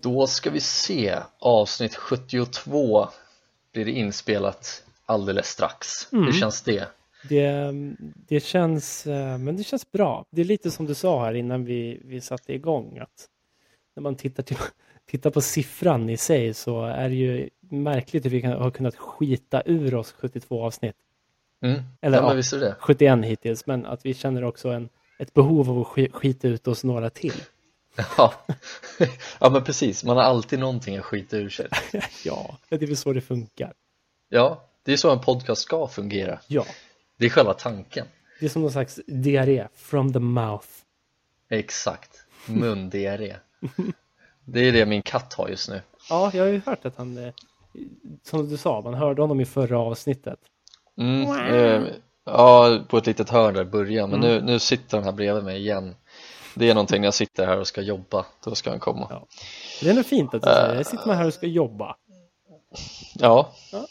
Då ska vi se, avsnitt 72 blir det inspelat alldeles strax. Mm. Hur känns det? Det, det, känns, eh, men det känns bra. Det är lite som du sa här innan vi, vi satte igång. Att när man tittar, till, tittar på siffran i sig så är det ju märkligt hur vi kan, har kunnat skita ur oss 72 avsnitt. Mm. Eller ja, ja, visst är det 71 hittills, men att vi känner också en, ett behov av att sk- skita ut oss några till. Ja. ja, men precis. Man har alltid någonting att skita ur sig. ja, det är väl så det funkar. Ja, det är så en podcast ska fungera. Ja, Det är själva tanken. det är som någon slags diarré from the mouth. Exakt. Mundiarré. Det är det min katt har just nu. Ja, jag har ju hört att han, eh, som du sa, man hörde honom i förra avsnittet. Mm, eh, ja, på ett litet hörn där i början, men Mm. nu, nu sitter han här bredvid mig igen. Det är någonting när jag sitter här och ska jobba, då ska han komma. Ja. Det är nog fint att du säger, jag sitter man här och ska jobba. Ja. Ja.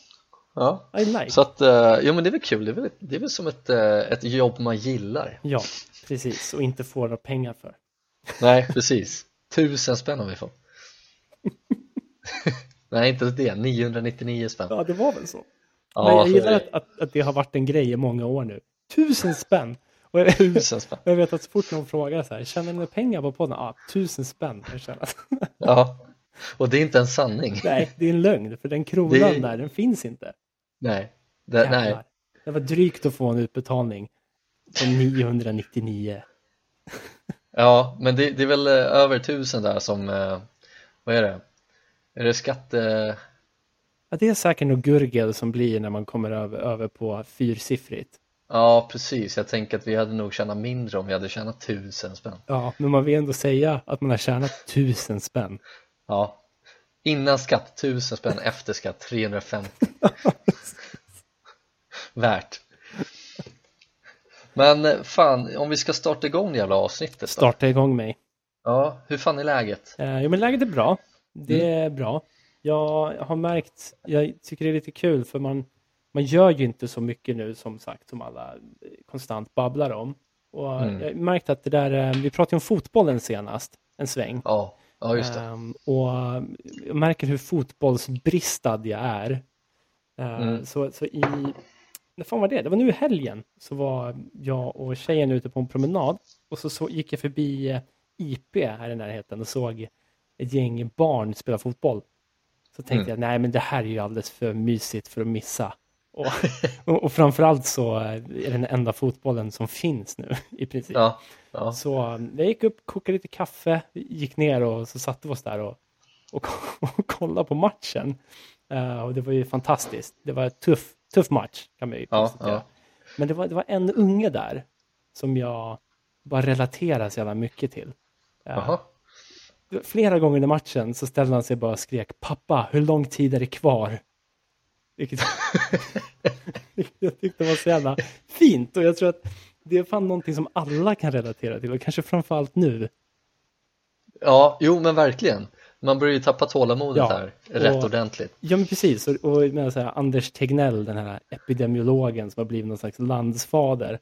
Ja. I like. Så att, eh, jo men det är väl kul, det är väl, det är väl som ett, eh, ett jobb man gillar. Ja, precis. Och inte får några pengar för. Nej, precis. Tusen spänn har vi fått. Nej, inte det, 999 spänn. Ja, det var väl så. Ja, Men jag gillar att, att, att det har varit en grej i många år nu. Tusen spänn! Och jag, Tusen spänn. jag vet att så fort någon frågar så här, tjänar ni pengar på podden? Ja, tusen spänn. Ja, och det är inte en sanning. Nej, det är en lögn, för den kronan Det- där, den finns inte. Nej, det, nej. Det var drygt att få en utbetalning på 999. Ja, men det, det är väl eh, över tusen där som, eh, vad är det? Är det skatte... Ja, det är säkert något gurgel som blir när man kommer över, över på fyrsiffrigt. Ja, precis. Jag tänker att vi hade nog tjänat mindre om vi hade tjänat tusen spänn. Ja, men man vill ändå säga att man har tjänat tusen spänn. Ja. Innan skatt tusen spänn, efter skatt 350. Värt. Men eh, fan, om vi ska starta igång det jävla avsnittet då? Starta igång mig. Ja, hur fan är läget? Eh, jo, men läget är bra. Det är bra. Jag har märkt, jag tycker det är lite kul för man, man gör ju inte så mycket nu som sagt som alla eh, konstant babblar om. Och Mm. jag har märkt att det där, eh, vi pratade om fotbollen senast, en sväng. Ja, ja just det. Ehm, och jag märker hur fotbollsbristad jag är. Eh, Mm. Så, så i, när fan var det? Det var nu i helgen så var jag och tjejen ute på en promenad och så, så gick jag förbi eh, IP här i närheten och såg ett gäng barn spela fotboll. Så tänkte Mm. jag, nej men det här är ju alldeles för mysigt för att missa. Och, och, och framförallt så är det den enda fotbollen som finns nu i princip. Ja, ja. Så um, jag gick upp, kokade lite kaffe, gick ner och så satte vi oss där och, och, och kollade på matchen. Eh, och det var ju fantastiskt. Det var en tuff, tuff match kan man ju Ja, konstatera. Men det var, det var en unge där som jag bara relaterar så jävla mycket till. Jaha. flera gånger i matchen så ställde han sig bara och skrek pappa, hur lång tid är det kvar? Vilket jag tyckte var så jävla fint och jag tror att det är fan någonting som alla kan relatera till och kanske framförallt nu. Ja, jo men verkligen. Man börjar ju tappa tålamodet Ja, här rätt och- ordentligt. Ja men precis, och, och med så här, Anders Tegnell, den här epidemiologen som har blivit någon slags landsfader.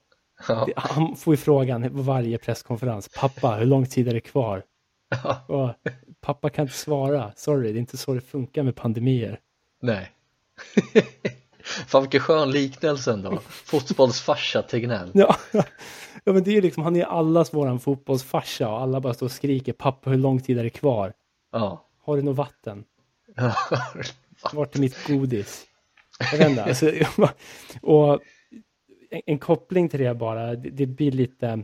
Ja. Det- Han får ju frågan på varje presskonferens, pappa, hur lång tid är det kvar? Ja. Och pappa kan inte svara, sorry, det är inte så det funkar med pandemier. Nej. Fan vilken skön liknelse ändå. Fotbollsfarsa Tegnell. Ja, ja men det är ju liksom, han är allas våran fotbollsfarsa och alla bara står och skriker, pappa, hur lång tid är det kvar? Ja. Har du något vatten? Vart är mitt godis? Jag vet inte. Alltså, och en, en koppling till det bara, det, det blir lite,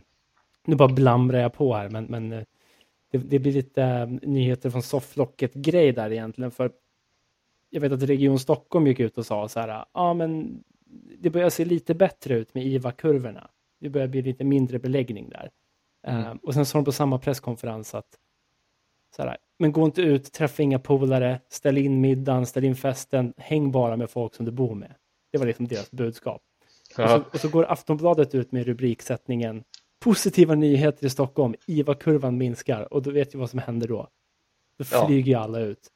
nu bara blamrar jag på här, men, men eh, det, det blir lite eh, nyheter från sofflocket-grej där egentligen, för jag vet att Region Stockholm gick ut och sa så här, ja men det börjar se lite bättre ut med IVA-kurvorna. Det börjar bli lite mindre beläggning där. Mm. Eh, och sen sa de på samma presskonferens att så här, men gå inte ut, träffa inga polare, ställ in middagen, ställ in festen, häng bara med folk som du bor med. Det var liksom deras budskap. Och, så, Ja. och så går Aftonbladet ut med rubriksättningen Positiva nyheter i Stockholm, IVA-kurvan minskar och då vet ju vad som händer då. Då Ja. flyger ju alla ut.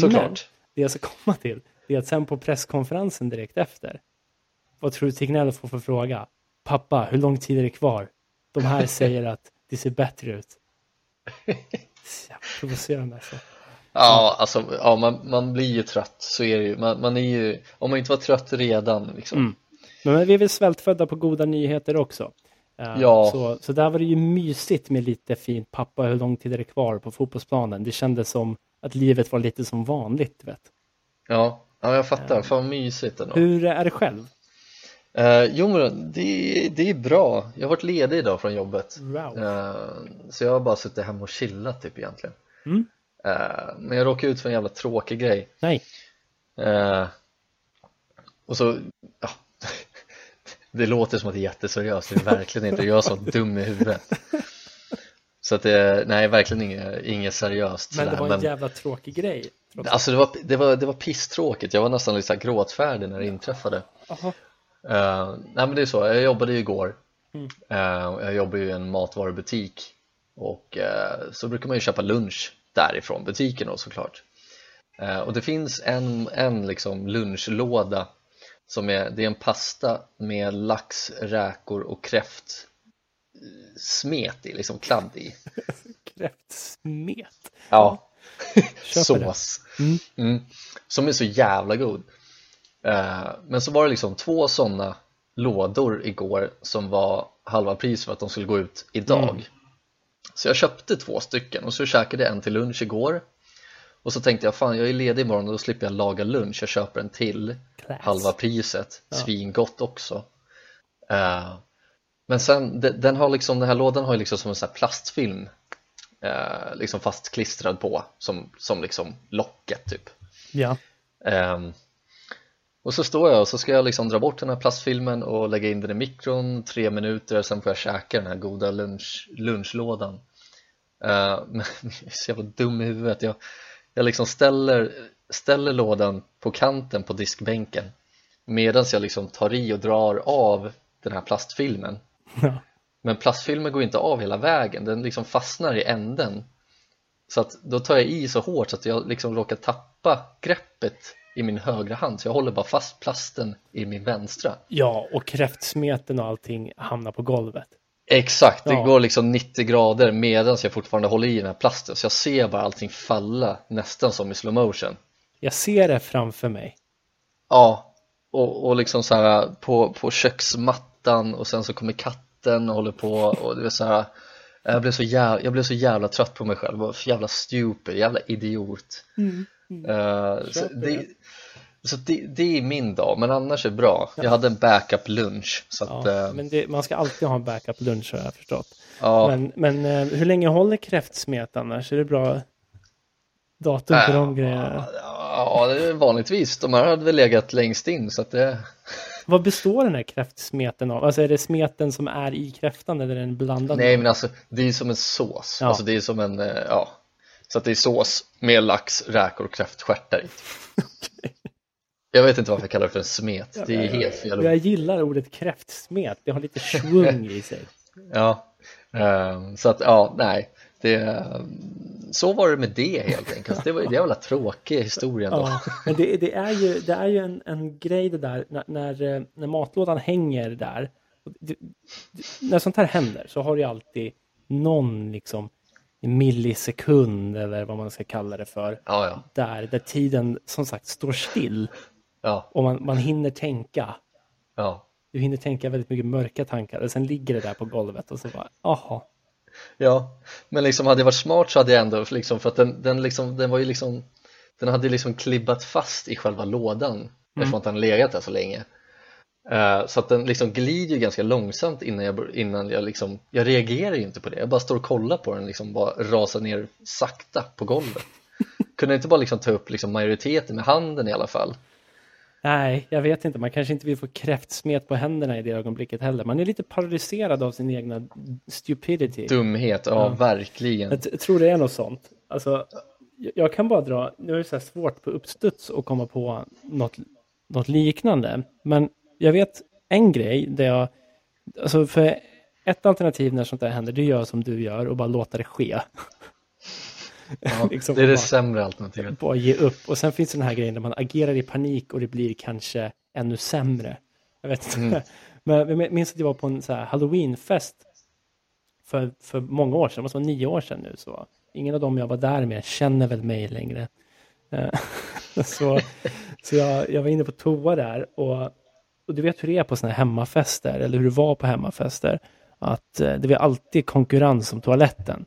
Såklart. Det jag ska komma till, det är att sen på presskonferensen direkt efter, vad tror du Tegnell får för fråga? Pappa, hur lång tid är det kvar? De här säger att det ser bättre ut. Jävla provocerande alltså. Ja, alltså, ja man, man blir ju trött, så är det ju. Man, man är ju, om man inte var trött redan liksom. Mm. Men vi är väl svältfödda på goda nyheter också. Uh, Ja. Så, så där var det ju mysigt med lite fint. Pappa, hur lång tid är det kvar på fotbollsplanen? Det kändes som att livet var lite som vanligt, vet. Ja, ja jag fattar, fan vad mysigt ändå. Hur är det själv? Eh, jo men det, det är bra, jag har varit ledig idag från jobbet Wow. Eh, Så jag har bara suttit hemma och chillat typ egentligen Mm. Eh, Men jag råkade ut för en jävla tråkig grej Nej. Eh, Och så, ja Det låter som att det är jätteseriöst, det är verkligen inte, jag är så dum i huvudet Så att det, nej verkligen inget, inget seriöst Men det var en jävla tråkig grej. Alltså det var, det var, det var pisstråkigt, jag var nästan här gråtfärdig när det inträffade. Uh, nej men det är så, jag jobbade ju igår Mm. Eh, och Jag jobbar ju i en matvarubutik och eh, så brukar man ju köpa lunch därifrån butiken då såklart Eh, och det finns en, en liksom lunchlåda som är, det är en pasta med lax, räkor och kräft smet i, liksom kladd i Kräftsmet. Ja, sås Mm. mm. Som är så jävla god Eh, Men så var det liksom två sådana lådor igår som var halva pris för att de skulle gå ut idag Mm. Så jag köpte två stycken och så käkade jag en till lunch igår Och så tänkte jag fan jag är ledig imorgon och då slipper jag laga lunch, jag köper en till Class. halva priset, Ja. svingott också Eh, Men sen, de- den, har liksom, den här lådan har ju liksom som en sån plastfilm eh, liksom fastklistrad på som, som liksom locket typ. Ja. Ehm, och så står jag och så ska jag liksom dra bort den här plastfilmen och lägga in den i mikron tre minuter sen får jag käka den här goda lunch, lunchlådan. Ehm, men jag så jävla dum i huvudet. Jag, jag liksom ställer, ställer lådan på kanten på diskbänken medan jag liksom tar i och drar av den här plastfilmen Ja. men plastfilmen går inte av hela vägen, den liksom fastnar i änden Så att då tar jag i så hårt så att jag liksom råkar tappa greppet i min högra hand Så jag håller bara fast plasten i min vänstra ja, och kräftsmeten och allting hamnar på golvet. Exakt, det Ja. går liksom 90 grader medan jag fortfarande håller i den här plasten Så jag ser bara allting falla nästan som i slow motion Jag ser det framför mig. Ja, och, och liksom så här på, på köksmattan och sen så kommer katten och håller på och det är så här jag blev så, jävla, jag blev så jävla trött på mig själv, jag var för jävla stupid, jävla idiot Eh, så Köper det, så det, det är min dag, men annars är det bra Jag hade en backup lunch så att, Ja, ja, men det, man ska alltid ha en backup lunch har jag förstått. ja, Men, men eh, hur länge håller kräftsmet annars? Är det bra datum på de grejerna? ja, vanligtvis, de här hade väl legat längst in så att det Vad består den här kräftsmeten av? Alltså är det smeten som är i kräftan eller är den blandad? Nej men alltså det är som en sås, Ja. alltså det är som en, eh, ja Så att det är sås med lax, räkor och kräftstjärtar i Jag vet inte varför jag kallar det för en smet, det är helt fel Jag gillar ordet kräftsmet. Det har lite svung i sig. Ja, ehm, så att ja, nej det, Så var det med det helt enkelt, det var, en tråkig historia ändå Ja, men det, det är ju, det är ju en, en grej det där när, när, eh, när matlådan hänger där. Det, när sånt här händer så har ju alltid någon liksom millisekund eller vad man ska kalla det för. Ja, ja, Där, där tiden som sagt står still ja, och man, man hinner tänka. Du hinner tänka väldigt mycket mörka tankar och sen ligger det där på golvet och så bara, aha. Ja, men liksom hade jag varit smart så hade jag ändå liksom för att den, den liksom, den var ju liksom Den hade liksom klibbat fast i själva lådan eftersom att den legat där så länge. Eh, Så att den liksom glider ju ganska långsamt innan jag, innan jag liksom Jag reagerar ju inte på det, jag bara står och kollar på den liksom bara rasa ner sakta på golvet. Kunde jag inte bara liksom ta upp liksom majoriteten med handen i alla fall Nej, jag vet inte. Man kanske inte vill få kräftsmet på händerna i det ögonblicket heller. Man är lite paralyserad av sin egna stupidity. Dumhet, ja, Ja. verkligen Jag tror det är något sånt. Alltså, jag- kan bara dra, nu är det så svårt på uppstuds att komma på något, något liknande. Men jag vet en grej där jag, alltså för ett alternativ när sånt där händer, det gör jag som du gör och bara låta det ske. ja, liksom Det är det bara- sämre alternativet Bara ge upp. Och sen finns det den här grejen där man agerar i panik och det blir kanske ännu sämre. Jag vet inte. Mm. Men jag minns att jag var på en så halloweenfest för, för många år sedan, det måste vara nio år sedan nu. Så. ingen av dem jag var där med känner väl mig längre. Eh, så så jag, jag var inne på toa där och, och du vet hur det är på sådana här hemmafester, eller hur det var på hemmafester. Att eh, det var alltid konkurrens om toaletten.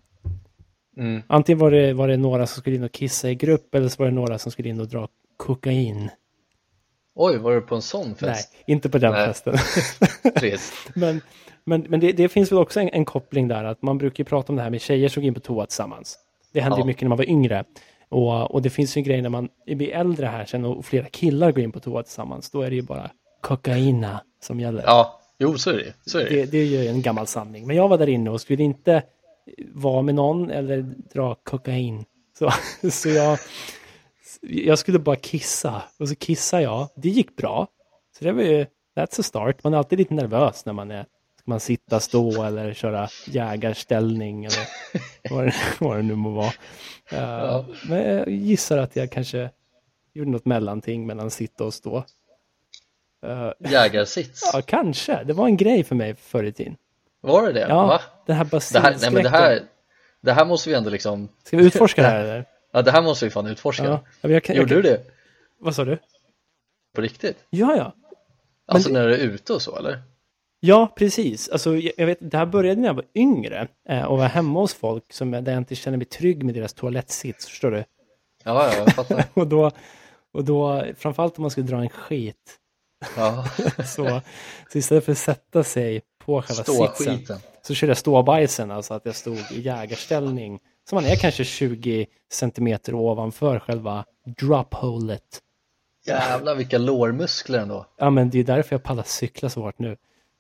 Mm. Antingen var det, var det några som skulle in och kissa i grupp eller så var det några som skulle in och dra kokain. Oj, var du på en sån fest? Nej, inte på den Nej. festen. Men men, men det, det finns väl också en, en koppling där att man brukar ju prata om det här med tjejer som går in på toa tillsammans. Det hände Ja. ju mycket när man var yngre. Och, och det finns ju en grej när man blir äldre här sen och flera killar går in på toa tillsammans. Då är det ju bara kokaina som gäller. Ja, jo så är det Så är det. Det, det är ju en gammal sanning. Men jag var där inne och skulle inte vara med någon eller dra kokain. Så, så jag, jag skulle bara kissa. Och så kissade jag. Det gick bra. Så det var ju, that's a start. Man är alltid lite nervös när man är, ska man sitta, stå eller köra jägarställning eller vad det, vad det nu må vara. Uh, Men jag gissar att jag kanske gjorde något mellanting mellan sitta och stå. Uh, Jägarsits. Ja, kanske. Det var en grej för mig förr i tiden. Var det det? Ja, Va? här Det här, nej men det här, basilskräcken. det här måste vi ändå liksom, Ska vi utforska det här eller? ja det här måste vi fan utforska. Ja. Kan, Gjorde jag du kan, det? Vad sa du? På riktigt? Ja, ja. Alltså det- när du är ute och så eller? Ja, precis. Alltså, jag, jag vet, det här började när jag var yngre eh, och var hemma hos folk som, där jag inte kände mig trygg med deras toalettsits, förstår du? Ja, ja, jag fattar. Och då, och då framförallt om man skulle dra en skit, Ja, så, så istället för att sätta sig på själva stå sitsen, skiten. så körde jag ståbajsen, alltså att jag stod i jägarställning, som man är kanske 20 centimeter ovanför själva drop-holet. Jävlar vilka lårmuskler ändå. Ja, men det är därför jag pallar cykla så hårt nu.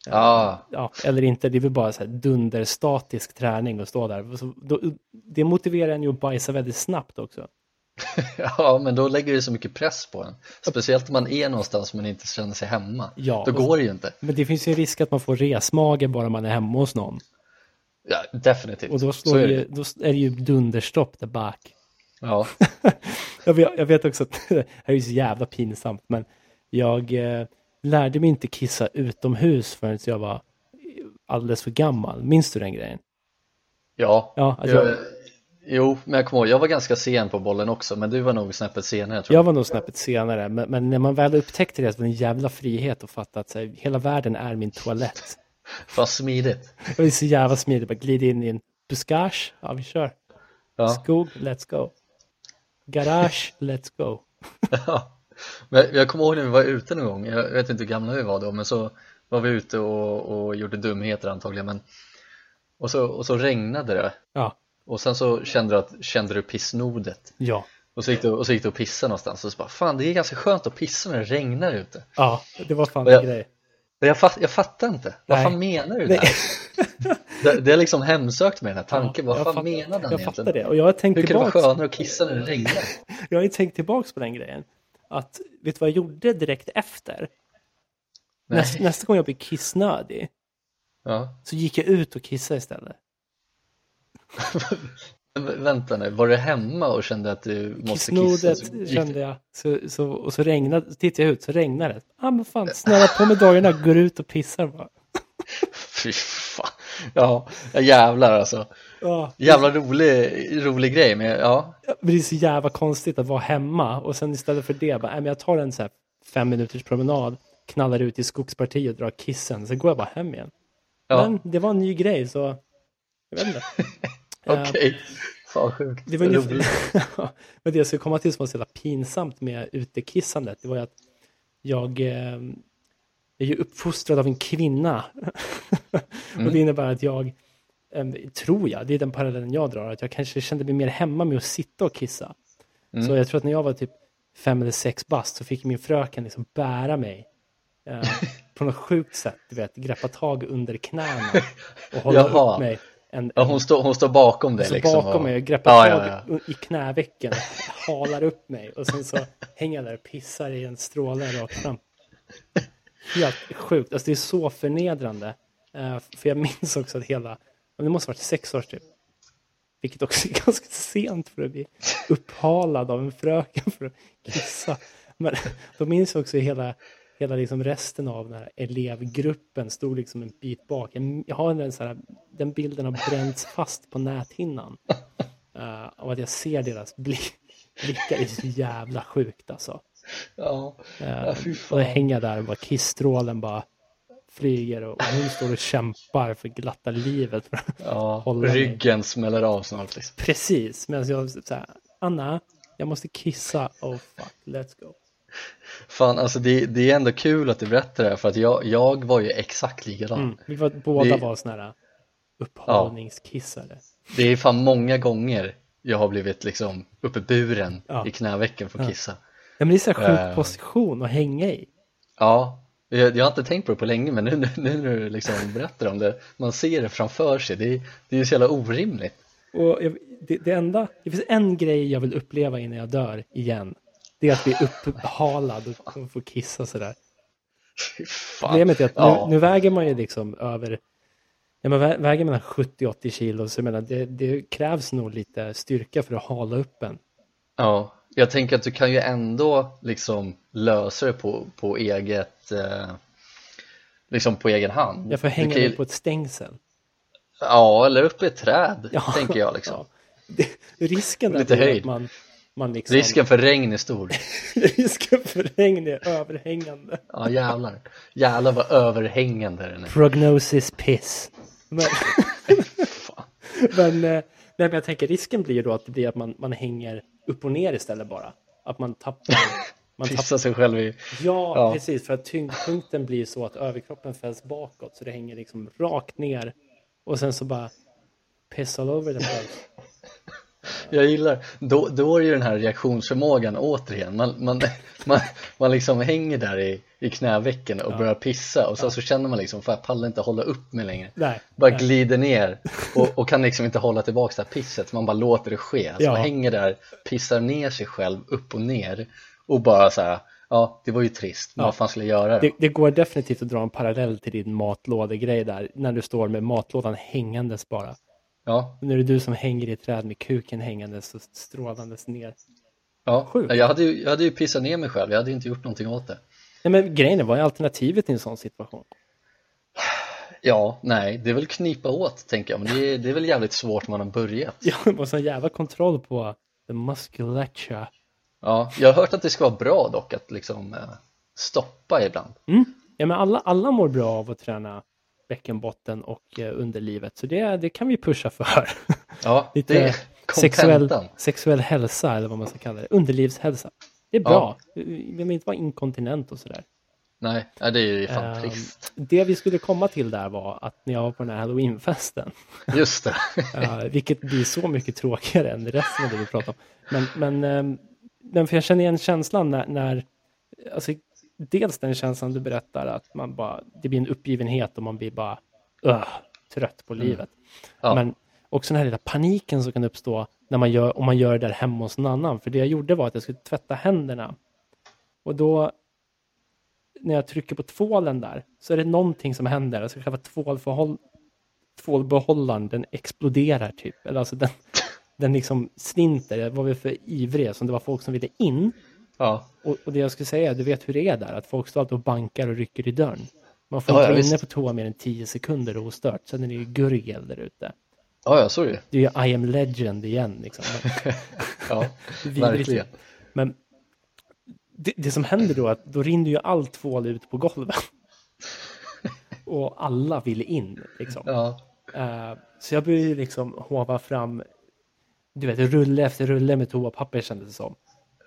Ja, Ja, eller inte, det är väl bara så här dunderstatisk träning att stå där. Så då, det motiverar en ju att bajsa väldigt snabbt också. ja, men då lägger det så mycket press på en. Speciellt om man är någonstans man inte känner sig hemma. Ja, Då går det ju inte. Men det finns ju en risk att man får resmage bara man är hemma hos någon. Ja, definitivt. Och då, slår är ju, det. då är det ju dunderstopp där bak. Ja, Jag vet, jag vet också att det här är ju så jävla pinsamt, men jag eh, lärde mig inte kissa utomhus förrän jag var alldeles för gammal. Minns du den grejen? ja. Ja, alltså jag, jag, Jo, men jag kommer ihåg, jag var ganska sen på bollen också, men du var nog snäppet senare tror jag. jag var nog snäppet senare, men, men när man väl upptäckte det så var det en jävla frihet att fatta att här, hela världen är min toalett. Fan smidigt. Det var så jävla smidigt, bara glida in i en buskage, ja vi kör. Ja. Skog, let's go. Garage, let's go. Ja. Men jag kommer ihåg när vi var ute någon gång, jag vet inte hur gamla vi var då, men så var vi ute och, och gjorde dumheter antagligen, men och så, och så regnade det Ja, och sen så kände du, att, kände du pissnodet ja, och så gick du och så gick du och pissade någonstans och så bara, fan det är ganska skönt att pissa när det regnar ute. ja, det var fan Och jag- en grej. Jag, fatt, jag fattar inte, vad Nej. fan menar du där? Det, det är liksom hemsökt med den här tanken, Ja, vad fan menar den Jag egentligen? fattar det, och jag har tänkt Hur kan det vara tillbaks, skönare att kissa när det regnar? jag har ju tänkt tillbaks på den grejen. Att, vet du vad jag gjorde direkt efter? Nästa, nästa gång jag blev kissnödig, Ja. så gick jag ut och kissade istället. Vänta nu, var du hemma och kände att du måste kissa? Kissnodet kände jag, så, så, och så regnade, så tittade jag ut, så regnade det. Ah, men fan, snöra på med dagarna, går ut och pissar bara. Fy fan. Ja, jävlar alltså. Ja, Jävla rolig, rolig grej, men ja. men det är så jävla konstigt att vara hemma och sen istället för det, bara, men jag tar en så här fem minuters promenad, knallar ut i skogspartiet och drar kissen, så går jag bara hem igen. ja. Men det var en ny grej, så jag vet inte. Okej, fan sjukt. Det var ungefär, men det jag skulle komma till som var så jävla pinsamt med utekissandet, det var ju att jag, eh, är ju uppfostrad av en kvinna. och det innebär att jag, eh, tror jag, det är den parallellen jag drar, att jag kanske kände mig mer hemma med att sitta och kissa. Så jag tror att när jag var typ fem eller sex bast så fick min fröken liksom bära mig eh, på något sjukt sätt, du vet, greppa tag under knäna och hålla Jaha. upp mig. En, Ja, hon, står, hon står bakom dig så liksom. bakom och- mig och greppar Ja, tag ja, ja. i knävecken, halar upp mig och sen så hänger jag där och pissar i en stråle rakt fram. Helt sjukt, alltså det är så förnedrande. Eh, för jag minns också att hela, det måste ha varit sex år typ. Vilket också är ganska sent för att bli upphalad av en fröken för att kissa. Men då minns jag också hela, hela liksom resten av den här elevgruppen stod liksom en bit bak. Jag, har den, så här, den bilden har bränts fast på näthinnan. Uh, och att jag ser deras blick, blickar är så jävla sjukt alltså. Ja, ja fy fan. Och jag hänger där och bara kissstrålen bara flyger och hon står och kämpar för glatta livet. För ja, ryggen mig. smäller av snart. Liksom. Precis, medan jag säger Anna, jag måste kissa. Oh fuck, let's go. Fan, alltså det, det är ändå kul att du berättar det här för att jag, jag var ju exakt likadan. Mm, vi var, båda det, var sådana här upphållningskissare. Ja, det är fan många gånger jag har blivit liksom uppe buren ja. i knävecken för att kissa. Ja, men det är så här sjuk uh, position att hänga i. Ja, jag, jag, har inte tänkt på det på länge men nu, nu, nu när du liksom berättar om det, man ser det framför sig, det, det är ju så jävla orimligt. Och jag, det, det, enda, det finns en grej jag vill uppleva innan jag dör igen. Det är att bli upphalad och få kissa sådär. Problemet är att ja. nu, nu, väger man ju liksom över, ja, man väger mellan 70-80 kilo, så jag menar, det, det krävs nog lite styrka för att hala upp en. Ja, jag tänker att du kan ju ändå liksom lösa det på, på eget, eh, liksom på egen hand. Jag får hänga ju... på ett stängsel. Ja, eller uppe i ett träd, ja, tänker jag liksom. Ja. Det, risken är att man, man liksom... Risken för regn är stor. risken för regn är överhängande. ja, jävlar. Jävlar vad överhängande den är. Prognosis piss. Men, men, eh, men jag tänker risken blir ju då att det blir att man, man hänger upp och ner istället bara. Att man tappar... Man tappar... sig själv i... Ja, ja, precis. För att tyngdpunkten blir så att överkroppen fälls bakåt. Så det hänger liksom rakt ner och sen så bara piss all over the place. Jag gillar, då, då är ju den här reaktionsförmågan återigen, man, man, man, man liksom hänger där i, i knävecken och ja. börjar pissa och så, ja. så känner man liksom, för jag pallar inte hålla upp mig längre. Nej, bara nej. glider ner och, och kan liksom inte hålla tillbaka det här pisset, man bara låter det ske. Så ja. man hänger där, pissar ner sig själv upp och ner och bara så här, ja, det var ju trist, men ja. vad fan skulle jag göra det, det, går definitivt att dra en parallell till din matlådegrej där, när du står med matlådan hängandes bara. Ja. Nu är det du som hänger i ett träd med kuken hängandes och strålandes ner. Ja, Sjukt. jag hade, ju, jag hade ju pissat ner mig själv, jag hade inte gjort någonting åt det. Nej, men grejen är, vad är alternativet i en sån situation? Ja, nej, det är väl knipa åt tänker jag, men det är, det är väl jävligt svårt när man har börjat. Ja, man måste ha jävla kontroll på the musculature. Ja, jag har hört att det ska vara bra dock att liksom eh, stoppa ibland. Mm. Ja, men alla, alla mår bra av att träna bäckenbotten och eh, underlivet, så det, det kan vi pusha för. Ja, Lite det är sexuell, sexuell hälsa eller vad man ska kalla det, underlivshälsa. Det är bra, ja. vi vill inte vara inkontinent och sådär. Nej, det är ju fan uh, trist. Det vi skulle komma till där var att när jag var på den här halloweenfesten. Just det. uh, vilket blir så mycket tråkigare än resten av det vi pratar om. Men, men um, men för jag känner igen känslan när, när alltså, dels den känslan du berättar att man bara, det blir en uppgivenhet och man blir bara öh, trött på mm. livet. Ja. Men också den här lilla paniken som kan uppstå när man gör, om man gör det där hemma hos någon annan. För det jag gjorde var att jag skulle tvätta händerna. Och då när jag trycker på tvålen där så är det någonting som händer. Alltså själva tvålförhåll, tvålbehållaren den exploderar typ. Eller alltså den, den liksom slinter, jag var väl för ivrig, som det var folk som ville in. Ja. Och, och, det jag skulle säga, du vet hur det är där, att folk står alltid och bankar och rycker i dörren. Man får ja, inte vara inne på toa mer än tio sekunder ostört, sen är det ju gurgel där ute. Ja, ja, så är det Det är ju I am legend igen liksom. ja, verkligen. Men det, det, som händer då är att då rinner ju all tvål ut på golvet. och alla vill in liksom. Ja. Uh, så jag började liksom hova fram du vet, rulle efter rulle med toapapper kändes det som.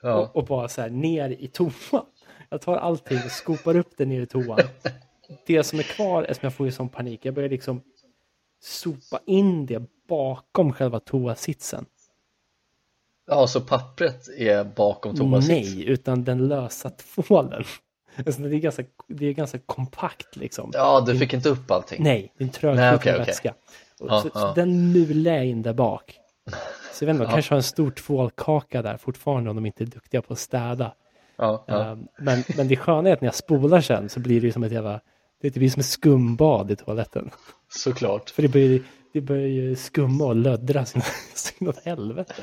Ja. Och, och, bara så här ner i toan. Jag tar allting och skopar upp det ner i toan. Det som är kvar, eftersom jag får ju sån panik, jag börjar liksom sopa in det bakom själva toasitsen. Ja, så pappret är bakom toasitsen? Nej, utan den lösa tvålen. Alltså det, är ganska, det är ganska kompakt liksom. Ja, du fick inte upp allting? Nej, det är en trögskjuten okay, okay. vätska. Ja, så, ja. så den mular jag in där bak. Så jag vet inte, de kanske har en stor tvålkaka där fortfarande om de inte är duktiga på att städa. Ja, ja. Um, men, men det sköna är att när jag spolar sen så blir det som ett jävla, det blir som ett skumbad i toaletten. Såklart. För det börjar, det börjar ju skumma och löddra sin åt helvete.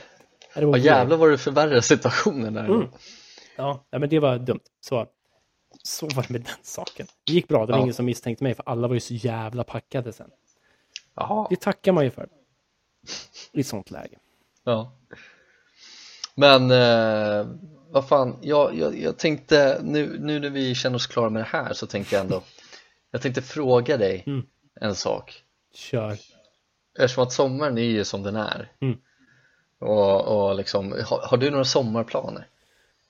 Ja jävlar vad du förvärrar situationen där. Mm. Ja, men det var dumt. Så, så var det med den saken. Det gick bra, det var ja. ingen som misstänkte mig för alla var ju så jävla packade sen. Jaha. Det tackar man ju för i ett sånt läge. Ja. Men eh, vad fan, jag, jag, jag tänkte nu, nu när vi känner oss klara med det här så tänkte jag ändå Jag tänkte fråga dig Mm. en sak Kör. Eftersom att sommaren är ju som den är Mm. och, och liksom, har, har du några sommarplaner?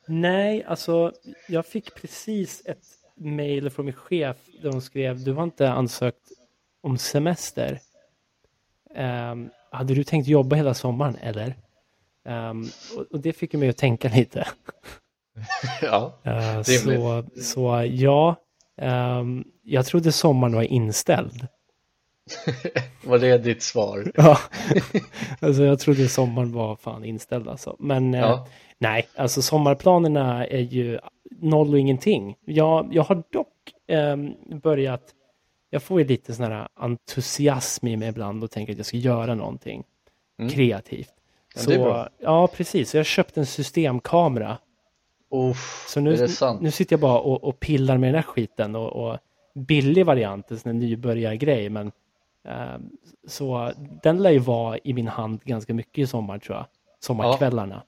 Nej, alltså jag fick precis ett mail från min chef där de skrev du har inte ansökt om semester. Ehm, hade du tänkt jobba hela sommaren eller? Ehm, och, det fick mig att tänka lite. ja, Eh, Rimligt. så, så ja, ehm, jag trodde sommaren var inställd. var det ditt svar? Ja, alltså jag trodde sommaren var fan inställd alltså. Men eh, Ja. nej, alltså sommarplanerna är ju noll och ingenting. Jag, jag har dock ehm, börjat, jag får ju lite sån här entusiasm i mig ibland och tänker att jag ska göra någonting Mm. kreativt. Ja, så, ja, precis. Så jag köpte en systemkamera. Uff, Så nu, nu sitter jag bara och, och pillar med den här skiten och, och billig variant, en sån här nybörjargrej, men eh, så den lär ju vara i min hand ganska mycket i sommar tror jag. Sommarkvällarna.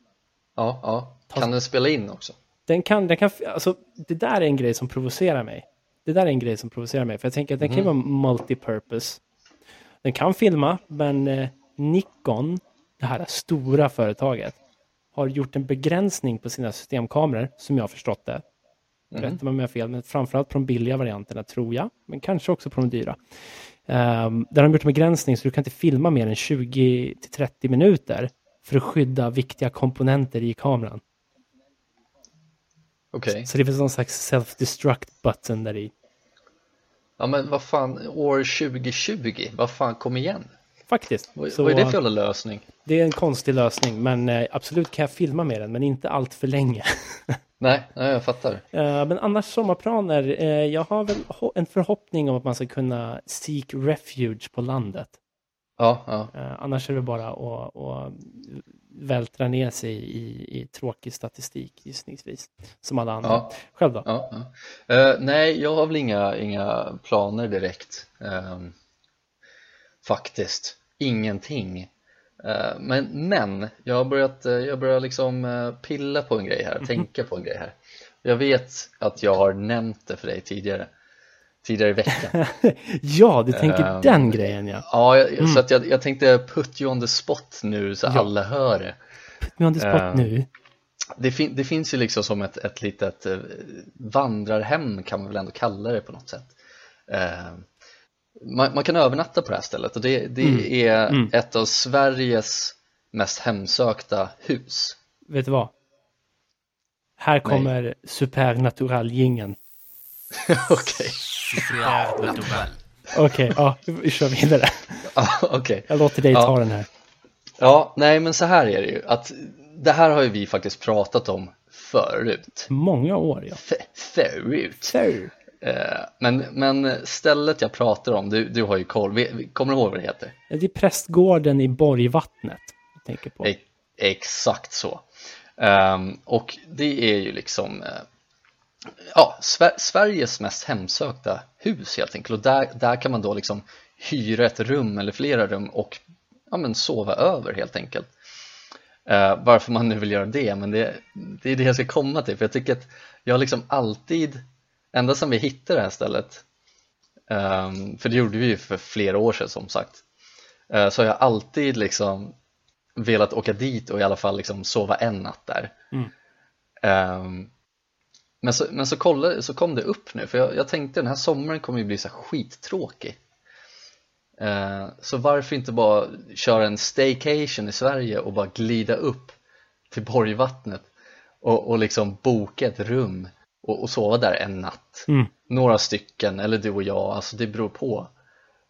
Ja, ja. Kan den spela in också? Den kan, den kan, alltså det där är en grej som provocerar mig. Det där är en grej som provocerar mig, för jag tänker att den kan ju vara multipurpose. Den kan filma, men eh, Nikon, det här stora företaget, har gjort en begränsning på sina systemkameror, som jag har förstått det. Rätta mig om jag har fel, men framförallt på de billiga varianterna tror jag, men kanske också på de dyra. Um, där har de gjort en begränsning så du kan inte filma mer än 20 till 30 minuter för att skydda viktiga komponenter i kameran. Okej. Så det finns någon slags self-destruct button där i. Ja men vad fan, år 2020, vad fan, kom igen Faktiskt. Vad, Så vad är det för jävla lösning? det är en konstig lösning, men eh, absolut kan jag filma med den, men inte allt för länge. Nej, nej jag fattar Eh, men annars sommarplaner, eh, jag har väl en förhoppning om att man ska kunna seek refuge på landet. Ja, ja, Eh, annars är det bara att, att vältra ner sig i, i tråkig statistik gissningsvis. Som alla andra. Ja. Själv då? ja, ja. Eh, Nej, jag har väl inga, inga planer direkt Ehm, Faktiskt, ingenting Eh, men, men, jag har börjat, eh, jag börjar liksom pilla på en grej här, tänka på en grej här Jag vet att jag har nämnt det för dig tidigare Tidigare i veckan ja, du tänker Ehm, den grejen ja. Ja, jag, så att jag, jag tänkte put you on the spot nu så Ja. alla hör det Men on the spot Ehm, nu. det, fin det finns ju liksom som ett, ett litet eh, vandrarhem kan man väl ändå kalla det på något sätt eh, man, man kan övernatta på det här stället och det, det Mm. är Mm. ett av Sveriges mest hemsökta hus Vet du vad? Här kommer supernatural-jingeln. Okej, Okej, ja, vi kör vidare. ja, okej Jag låter dig Ja. ta den här. Ja, nej men så här är det ju att det här har ju vi faktiskt pratat om förut Många år, ja. F- förut Sir. Eh, men, men stället jag pratar om, du, du har ju koll, Vi- kommer du ihåg vad det heter? Det är prästgården i Borgvattnet. Jag tänker på. E- exakt så. Ehm, och det är ju liksom eh, ja, Sver- Sveriges mest hemsökta hus helt enkelt och där, där kan man då liksom hyra ett rum eller flera rum och ja, men sova över helt enkelt. Eh, varför man nu vill göra det, men det, det är det jag ska komma till för jag tycker att jag har liksom alltid, ända sedan vi hittade det här stället, ehm, för det gjorde vi ju för flera år sedan som sagt, eh, så har jag alltid liksom velat åka dit och i alla fall liksom sova en natt där. Mm. Ehm, men så, men så, kollade, så kom det upp nu, för jag, jag tänkte den här sommaren kommer ju bli så skittråkig. Eh, så varför inte bara köra en staycation i Sverige och bara glida upp till Borgvattnet och, och liksom boka ett rum och, och sova där en natt. Mm. Några stycken, eller du och jag, alltså det beror på.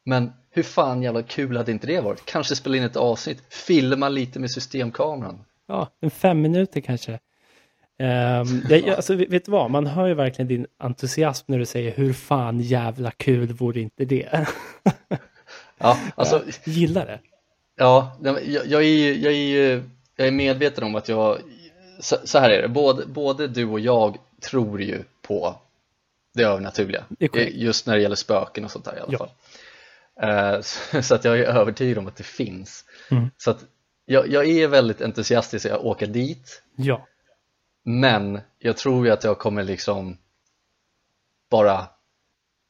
Men hur fan jävla kul hade inte det varit? Kanske spela in ett avsnitt, filma lite med systemkameran. Ja, en fem minuter kanske. Um, jag, alltså, vet du vad, man hör ju verkligen din entusiasm när du säger hur fan jävla kul vore inte det? Ja, alltså, jag gillar det. ja, jag, jag, är, jag, är, jag är medveten om att jag, så, så här är det, både, både du och jag tror ju på det övernaturliga, Det just när det gäller spöken och sånt där i alla Ja. fall. Eh, så, så att jag är övertygad om att det finns. Mm. Så att jag, jag är väldigt entusiastisk att åka dit Ja. Men jag tror ju att jag kommer liksom bara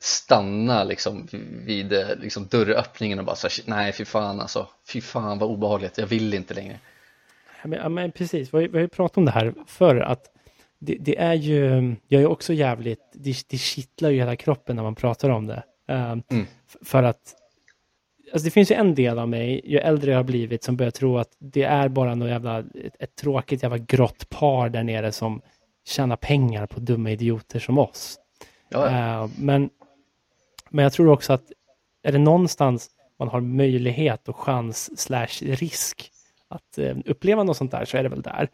stanna liksom vid eh, liksom dörröppningen och bara så här, nej fy fan alltså, fy fan vad obehagligt, jag vill inte längre. Men, men precis, vi har, ju- pratat om det här förr, att det, det är ju, jag är också jävligt, det, det kittlar ju hela kroppen när man pratar om det. Ehm, Mm. För att, alltså det finns ju en del av mig, ju äldre jag har blivit, som börjar tro att det är bara något jävla, ett, ett tråkigt jävla grått par där nere som tjänar pengar på dumma idioter som oss. Ja, Eh, men, men jag tror också att är det någonstans man har möjlighet och chans slash risk att eh, uppleva något sånt där så är det väl där.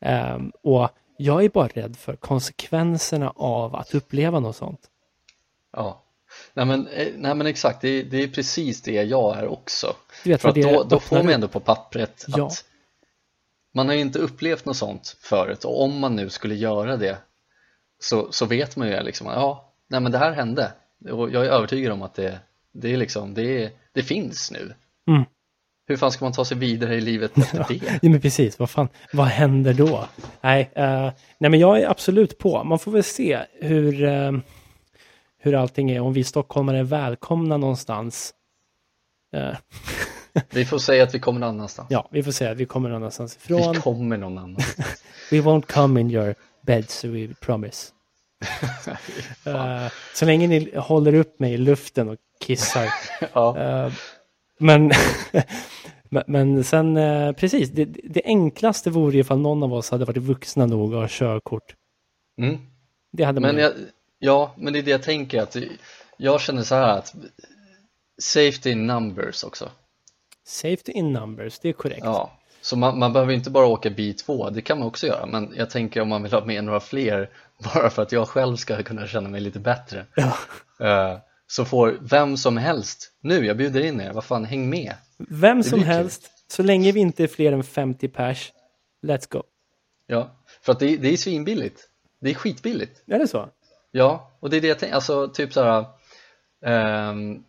Eh, och jag är bara rädd för konsekvenserna av att uppleva något sånt. ja. Nej men, eh, nej men exakt, det är, det är precis det jag är också. Du vet För det då, då får man ändå på pappret Ja. att man har ju inte upplevt något sånt förut och om man nu skulle göra det så, så vet man ju liksom, ja, nej men det här hände och jag är övertygad om att det, det är liksom, det, det finns nu. Mm. Hur fan ska man ta sig vidare i livet efter det? Ja, men precis. Vad fan, vad händer då? Nej, eh, nej, men jag är absolut på. Man får väl se hur, eh, hur allting är. Om vi stockholmare är välkomna någonstans. Eh, Vi får säga att vi kommer någon annanstans. ja, vi får se. Vi kommer någon annanstans Vi ifrån. kommer någon annanstans. We won't come in your bed, so we promise. Eh, så länge ni håller upp mig i luften och kissar. ja. Eh, men, men, sen, eh, precis, det, det enklaste vore ju ifall någon av oss hade varit vuxna nog att ha körkort. Mm. Det hade man Men jag, ja, men det är det jag tänker att jag känner så här att safety in numbers också. Safety in numbers, det är korrekt. Ja, så man, man behöver inte bara åka B2, det kan man också göra, men jag tänker om man vill ha med några fler bara för att jag själv ska kunna känna mig lite bättre. Ja. Eh, så får vem som helst, nu jag bjuder in er, vad fan häng med. Vem som blir kul. helst, så länge vi inte är fler än 50 pers, let's go. Ja, för att det, det är svinbilligt, det är skitbilligt. Är det så? Ja, och det är det jag tänker, alltså typ så här. ehm,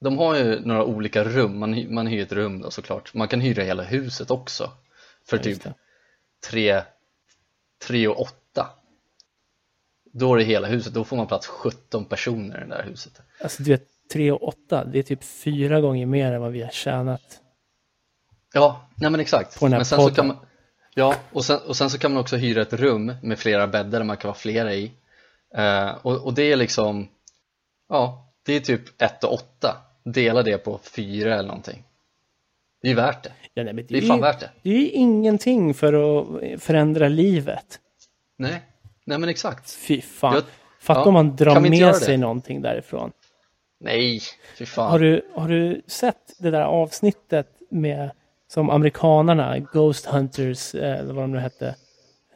de har ju några olika rum, man, man hyr ett rum då såklart, man kan hyra hela huset också för Ja, typ det. 3, 3 och 8 Då är det hela huset, då får man plats 17 personer i det där huset. Alltså du vet, 3 och 8, det är typ fyra gånger mer än vad vi har tjänat. Ja, nej men exakt. På den här men sen så kan man, Ja, och sen, och sen så kan man också hyra ett rum med flera bäddar där man kan vara flera i Eh, och, och det är liksom Ja, det är typ 1 och 8 Dela det på 4 eller någonting Det är ju värt det, Ja, nej, men det är ju- fan värt det Det är ju ingenting för att förändra livet. Nej, nej men exakt Fy fan. Jag- Fatta ja, om man drar med sig det? någonting därifrån. Nej, fy fan Har du, har du sett det där avsnittet med som amerikanarna, Ghost Hunters, eh, eller vad de nu hette,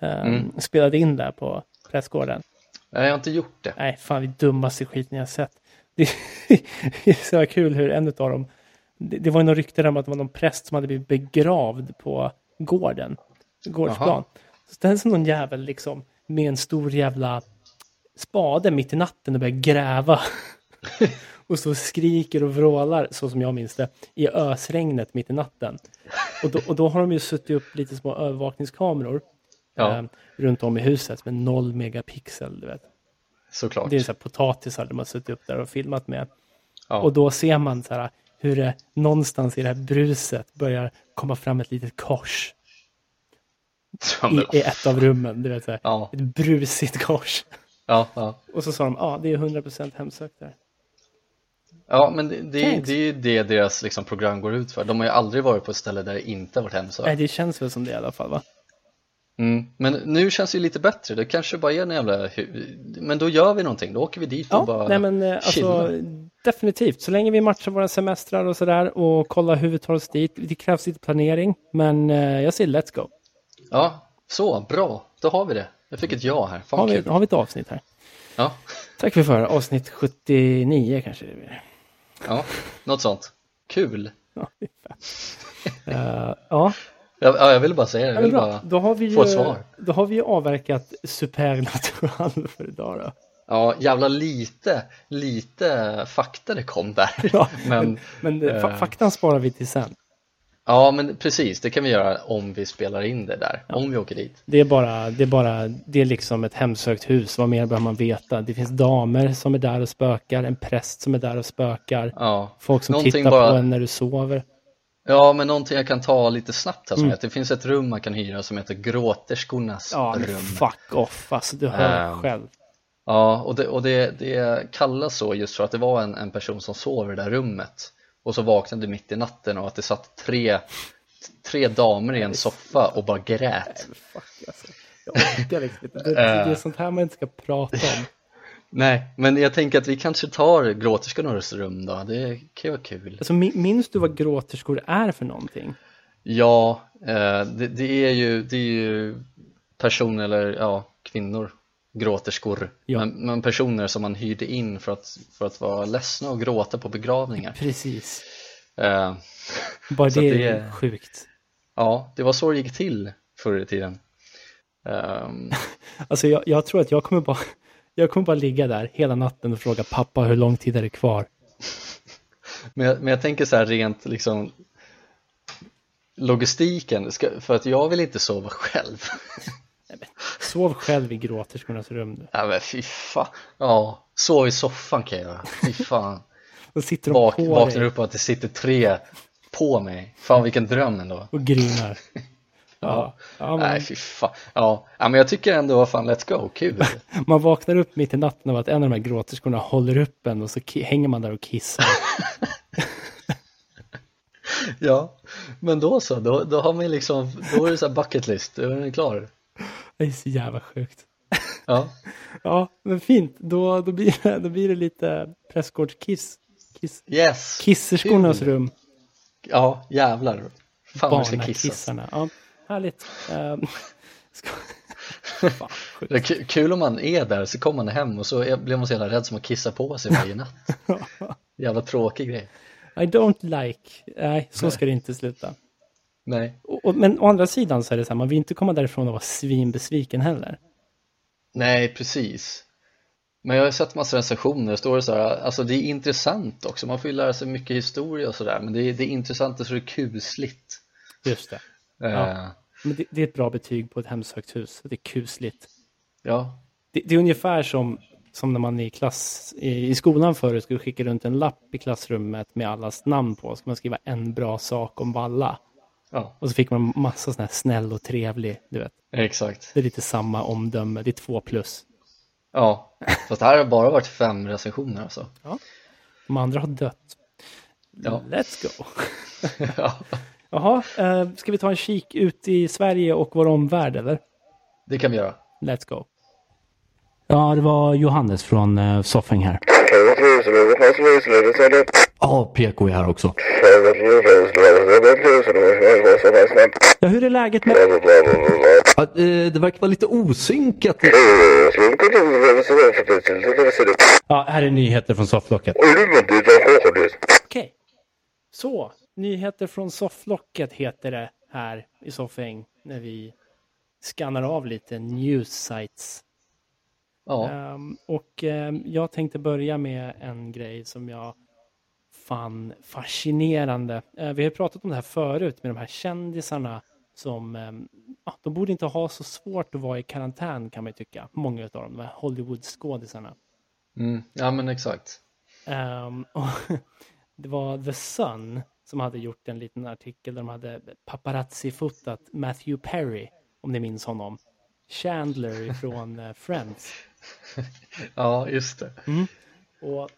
eh, Mm. spelade in där på pressgården? Nej, jag har inte gjort det Nej, fan det dummaste skiten jag har sett. Det, det är så kul hur en av dem, det, det var ju något rykte om att det var någon präst som hade blivit begravd på gården, gårdsplan. Jaha. Så är som någon jävel liksom med en stor jävla spade mitt i natten och börjar gräva. och så skriker och vrålar, så som jag minns det, i ösregnet mitt i natten. Och då, och då har de ju suttit upp lite små övervakningskameror Ja. eh, runt om i huset med noll megapixel, du vet. Såklart Det är så här potatisar de har suttit upp där och filmat med. ja. Och då ser man så här hur det någonstans i det här bruset börjar komma fram ett litet kors i, i ett av rummen. Du vet, så här, ja, Ett brusigt kors. ja, ja. Och så sa de, ja det är 100% hemsökt där. Ja, men det, det, det är ju det deras liksom, program går ut för. De har ju aldrig varit på ett ställe där det inte har varit Nej, hemsökt. det känns väl som det i alla fall va? Mm. Men nu känns det ju lite bättre. Det kanske bara är en jävla... Men då gör vi någonting. Då åker vi dit och Ja, bara nej men eh, chillar. alltså definitivt. Så länge vi matchar våra semestrar och sådär och kollar hur vi tar oss dit. Det krävs lite planering, men eh, jag säger let's go. Ja, så bra. Då har vi det. Jag fick ett ja här. Fan Har vi, har vi ett avsnitt här? Ja, Tack för förra, avsnitt 79 kanske det blir. ja, något sånt. Kul. Ja. Eh, ja, ja, jag ville bara säga det. Jag men vill bara... Då har, vi få ett ju, svar. då har vi ju avverkat supernatural för idag då. Ja, jävla lite, lite fakta det kom där. Ja, men Men fa- eh, faktan sparar vi till sen. Ja, men precis, det kan vi göra om vi spelar in det där, ja. om vi åker dit. Det är bara, det är bara, det är liksom ett hemsökt hus, vad mer behöver man veta? Det finns damer som är där och spökar, en präst som är där och spökar, ja. folk som någonting tittar bara... på en när du sover. Ja, men någonting jag kan ta lite snabbt här som mm. heter, det finns ett rum man kan hyra som heter Gråterskornas ja, rum. Ja, fuck off, alltså du hör um, själv. Ja, och, det, och det, det kallas så just för att det var en, en person som sov i det där rummet och så vaknade mitt i natten och att det satt tre, tre damer i en soffa och bara grät. Nej, fuck, alltså. Jag orkar. Det, det är sånt här man inte ska prata om. Nej, men jag tänker att vi kanske tar gråterskornas rum då, det kan ju vara kul. Alltså, minns du vad gråterskor är för någonting? Ja, eh, det, det, är ju, det är ju personer eller ja, kvinnor, gråterskor, ja. men, men, personer som man hyrde in för att, för att vara ledsna och gråta på begravningar. Precis. Eh, Bara det är det, sjukt. Ja, det var så det gick till förr i tiden. Um... alltså jag, jag tror att jag kommer bara jag kommer bara ligga där hela natten och fråga pappa hur lång tid är det kvar? men, jag, men jag tänker så här rent liksom logistiken, ska, för att jag vill inte sova själv. sov själv i gråterskornas rum. Ja men fy fan. Ja, sov i soffan kan jag göra. Fy fan. Då sitter de Vak, på Vaknar dig. upp och att det sitter tre på mig. Fan vilken dröm ändå. Och grinar. Ja. ja men... Nej, fy fan. Ja. ja, men jag tycker ändå, fan, let's go, kul. man vaknar upp mitt i natten av att en av de här gråterskorna håller upp en och så hänger man där och kissar. ja, men då så, då, då har man liksom, då är det så här bucket list, då är den klar. Det är så jävla sjukt. Ja. ja, men fint. Då, då, blir, det, då blir det lite pressgårdskiss. Kiss. Yes. Kisserskornas rum. Ja, jävlar. Fan vad ska kissas. Ja. Härligt. Um, ska... Fan, det är kul om man är där så kommer man hem och så blir man så jävla rädd som att kissa på sig varje natt. Jävla tråkig grej. I don't like. Nej, så Nej. ska det inte sluta. Nej. Och, men å andra sidan så är det så här, man vill inte komma därifrån och vara svinbesviken heller. Nej, precis. Men jag har sett massa recensioner, det står det så här, alltså det är intressant också, man får ju lära sig mycket historia och sådär, men det är, det är intressant så det är kusligt. Just det. Ja. Eh. Men det, det, är ett bra betyg på ett hemsökt hus. Det är kusligt. Ja. Det, det är ungefär som, som när man i, klass, i, i skolan förut skulle skicka runt en lapp i klassrummet med allas namn på. Så man skriva en bra sak om Valla. Ja. Och så fick man massa sån här snäll och trevlig, du vet. Exakt. Det är lite samma omdöme, det är två plus. Ja, fast det här har bara varit fem recensioner alltså. Ja, de andra har dött. Ja. Let's go. ja. Jaha, eh, ska vi ta en kik ut i Sverige och vår omvärld eller? Det kan vi göra. Let's go. Ja, det var Johannes från eh, Soffing här. Ja, PK är här också. Ja, hur är läget med... Ja, eh, det verkar vara lite osynkat. Ja, här är nyheter från sofflocket. Okej. Okay. Så, nyheter från sofflocket heter det här i Soffing när vi skannar av lite news sites. Ja. Um, och um, jag tänkte börja med en grej som jag fann fascinerande. Uh, vi har pratat om det här förut med de här kändisarna som, um, de borde inte ha så svårt att vara i karantän kan man ju tycka. Många av dem, de här Hollywood-skådisarna. Mm, ja men exakt. det var The Sun som hade gjort en liten artikel där de hade paparazzi-fotat Matthew Perry, om ni minns honom. Chandler från uh, Friends. ja, just det. Mm. Och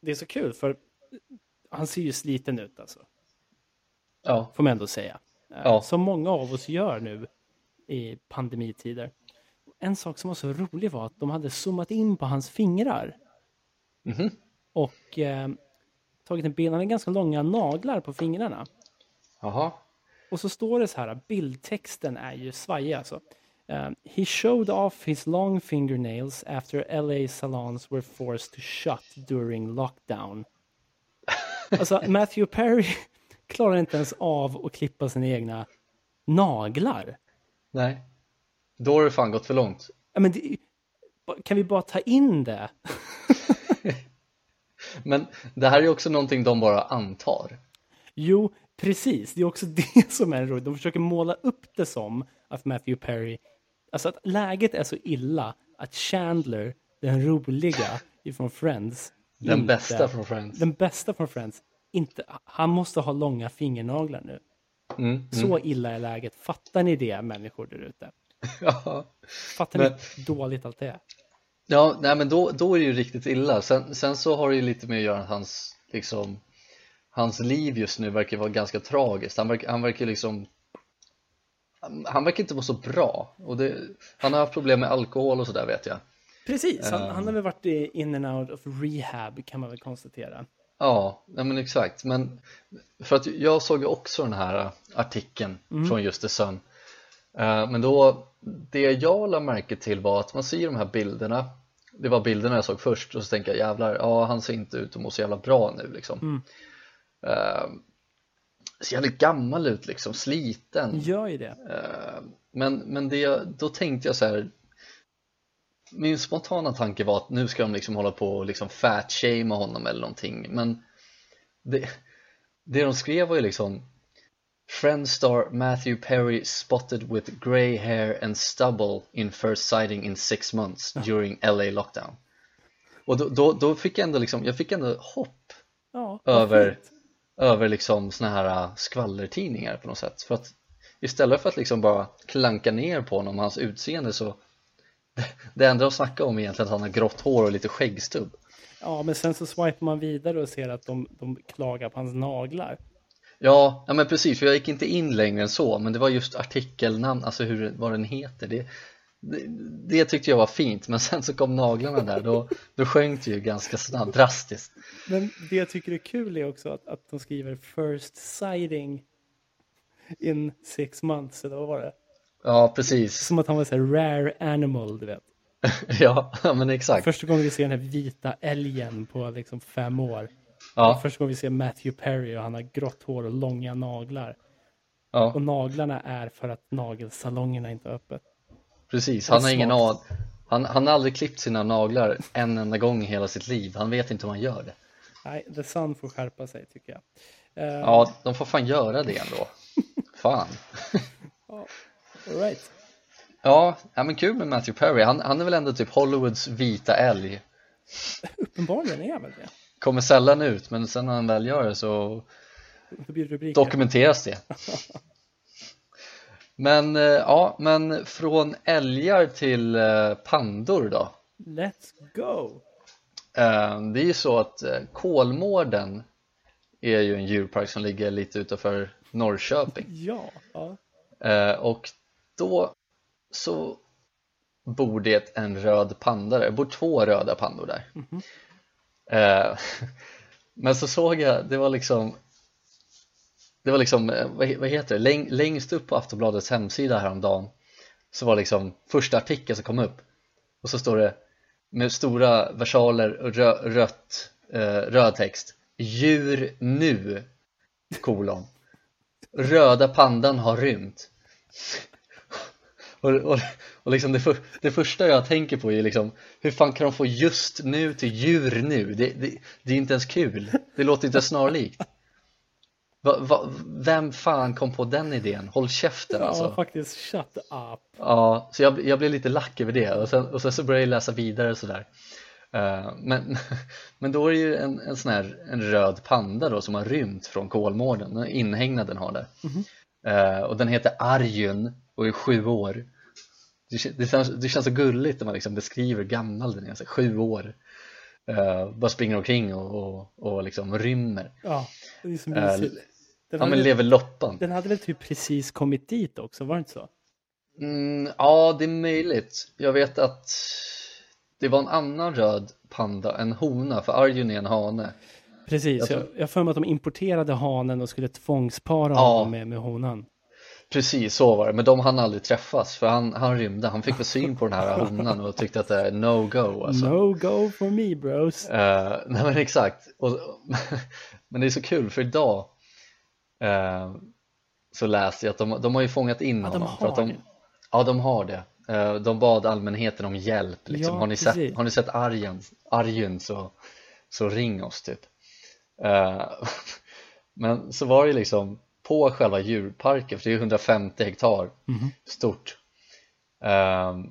det är så kul för han ser ju sliten ut alltså. Ja. Får man ändå säga. Eh, ja. Som många av oss gör nu i pandemitider. En sak som var så rolig var att de hade zoomat in på hans fingrar. Mm -hmm. Och eh, tagit en bild, han har ganska långa naglar på fingrarna. Jaha. Och så står det så här, bildtexten är ju svajig alltså. Um, he showed off his long fingernails after LA salons were forced to shut during lockdown. Alltså Matthew Perry klarar inte ens av att klippa sina egna naglar. Nej, då har det fan gått för långt. Ja, men det, kan vi bara ta in det? Men det här är också någonting de bara antar. Jo, precis. Det är också det som är roligt. De försöker måla upp det som att Matthew Perry, alltså att läget är så illa att Chandler, den roliga ifrån Friends, Den inte- bästa från Friends. den bästa från Friends, inte, han måste ha långa fingernaglar nu. Mm, mm. Så illa är läget. Fattar ni det, människor där ute? Ja. Fattar Men- ni hur dåligt allt det är? Ja, nej men då, då är det ju riktigt illa. Sen, sen så har det ju lite med att göra att hans, liksom, hans liv just nu verkar vara ganska tragiskt. Han verkar, han verkar liksom han- han verkar inte må så bra och det, han har haft problem med alkohol och sådär vet jag. Precis, han, Ehm. han har väl varit i in and out of rehab kan man väl konstatera. Ja, nej men exakt. Men för att jag såg också den här artikeln från just The Sun. Eh, Men då, det jag la märke till var att man ser de här bilderna. Det var bilderna jag såg först och så tänker jag jävlar, ja han ser inte ut att må så jävla bra nu liksom. Mm. Eh, Ser jävligt gammal ut liksom, sliten. Gör ju det. Eh, Men, men det, då tänkte jag så här Min spontana tanke var att nu ska de liksom hålla på och liksom fat-shamea honom eller någonting Men det, det de skrev var ju liksom Friend star Matthew Perry spotted with grey hair and stubble in first sighting in six months during LA lockdown Och då, då, då fick jag ändå liksom, jag fick ändå hopp Ja, över, fint. över liksom såna här äh, skvallertidningar på något sätt för att istället för att liksom bara klanka ner på honom och hans utseende så det enda de snackar om är egentligen att han har grått hår och lite skäggstubb Ja, men sen så swipar man vidare och ser att de, de klagar på hans naglar. Ja, ja men precis för jag gick inte in längre än så men det var just artikelnamn, alltså hur, vad den heter det, det, det tyckte jag var fint men sen så kom naglarna där då, då sjönk det ju ganska snabbt, drastiskt Men det jag tycker är kul är också att, att de skriver first sighting in six months, eller vad var det? ja precis, Som att han var så här rare animal, du vet. ja men exakt Första gången vi ser den här vita älgen på liksom fem år. Ja, Första gången vi ser Matthew Perry och han har grått hår och långa naglar. ja. Och naglarna är för att nagelsalongerna inte är öppet. Precis, han har ingen smart. an han, han har aldrig klippt sina naglar en enda gång i hela sitt liv Han vet inte hur man gör det Nej, The Sun får skärpa sig tycker jag. Eh, Ja, de får fan göra det ändå Fan all right. Ja, ja men kul med Matthew Perry han, han är väl ändå typ Hollywoods vita älg Uppenbarligen är väl det. Kommer sällan ut men sen när han väl gör det så dokumenteras det. Men eh, ja, men från älgar till eh, pandor då? Let's go! Eh, Det är ju så att Kolmården är ju en djurpark som ligger lite utanför Norrköping. Ja, ja. Och då så bor det en röd panda där, det bor två röda pandor där. Eh, Eh, men så såg jag, det var liksom det var liksom, eh, vad heter det, Läng, längst upp på Aftonbladets hemsida häromdagen så var liksom första artikeln som kom upp. Och så står det med stora versaler och rö, rött, eh, röd text. Djur nu, kolon. Röda pandan har rymt. Och, och, och liksom det, för, det första jag tänker på är liksom Hur fan kan de få just nu till djur nu? Det, det, det är inte ens kul. Det låter inte snarlikt. Va, va, Vem fan kom på den idén? Håll käften Ja, alltså. faktiskt. Shut up. Ja, så jag, jag blev lite lack över det. Och sen, och sen så började jag läsa vidare sådär. Eh, men, men då är det ju en, en sån här en röd panda då som har rymt från Kolmården, den inhägnad den har där Eh, och den heter Arjun och är sju år det, kän- det, känns, det känns så gulligt när man liksom beskriver gammal den är, alltså sju år Eh, bara springer omkring och, och, och liksom rymmer Ja, det är så Eh, mysigt. Den Ja men lever loppan den hade väl typ precis kommit dit också, var det inte så? Mm, ja, det är möjligt. Jag vet att det var en annan röd panda, en hona, för Arjun är en hane. Precis, Jag jag, tror- jag har för mig att de importerade hanen och skulle tvångspara Ja. honom med, med honan. Precis, så var det, men de hann aldrig träffas för han, han rymde, han fick väl syn på den här honan och tyckte att det är no-go alltså. No go for me bros. Eh, nej men exakt, och, men det är så kul för idag eh, så läste jag att de, de har ju fångat in Ja, de honom för att har de, det. Ja de har det, Eh, de bad allmänheten om hjälp liksom. Ja, har, ni precis. sett, har ni sett Arjun, Arjun så, så ring oss typ Men så var det liksom på själva djurparken, för det är 150 hektar Mhm. stort. Ehm,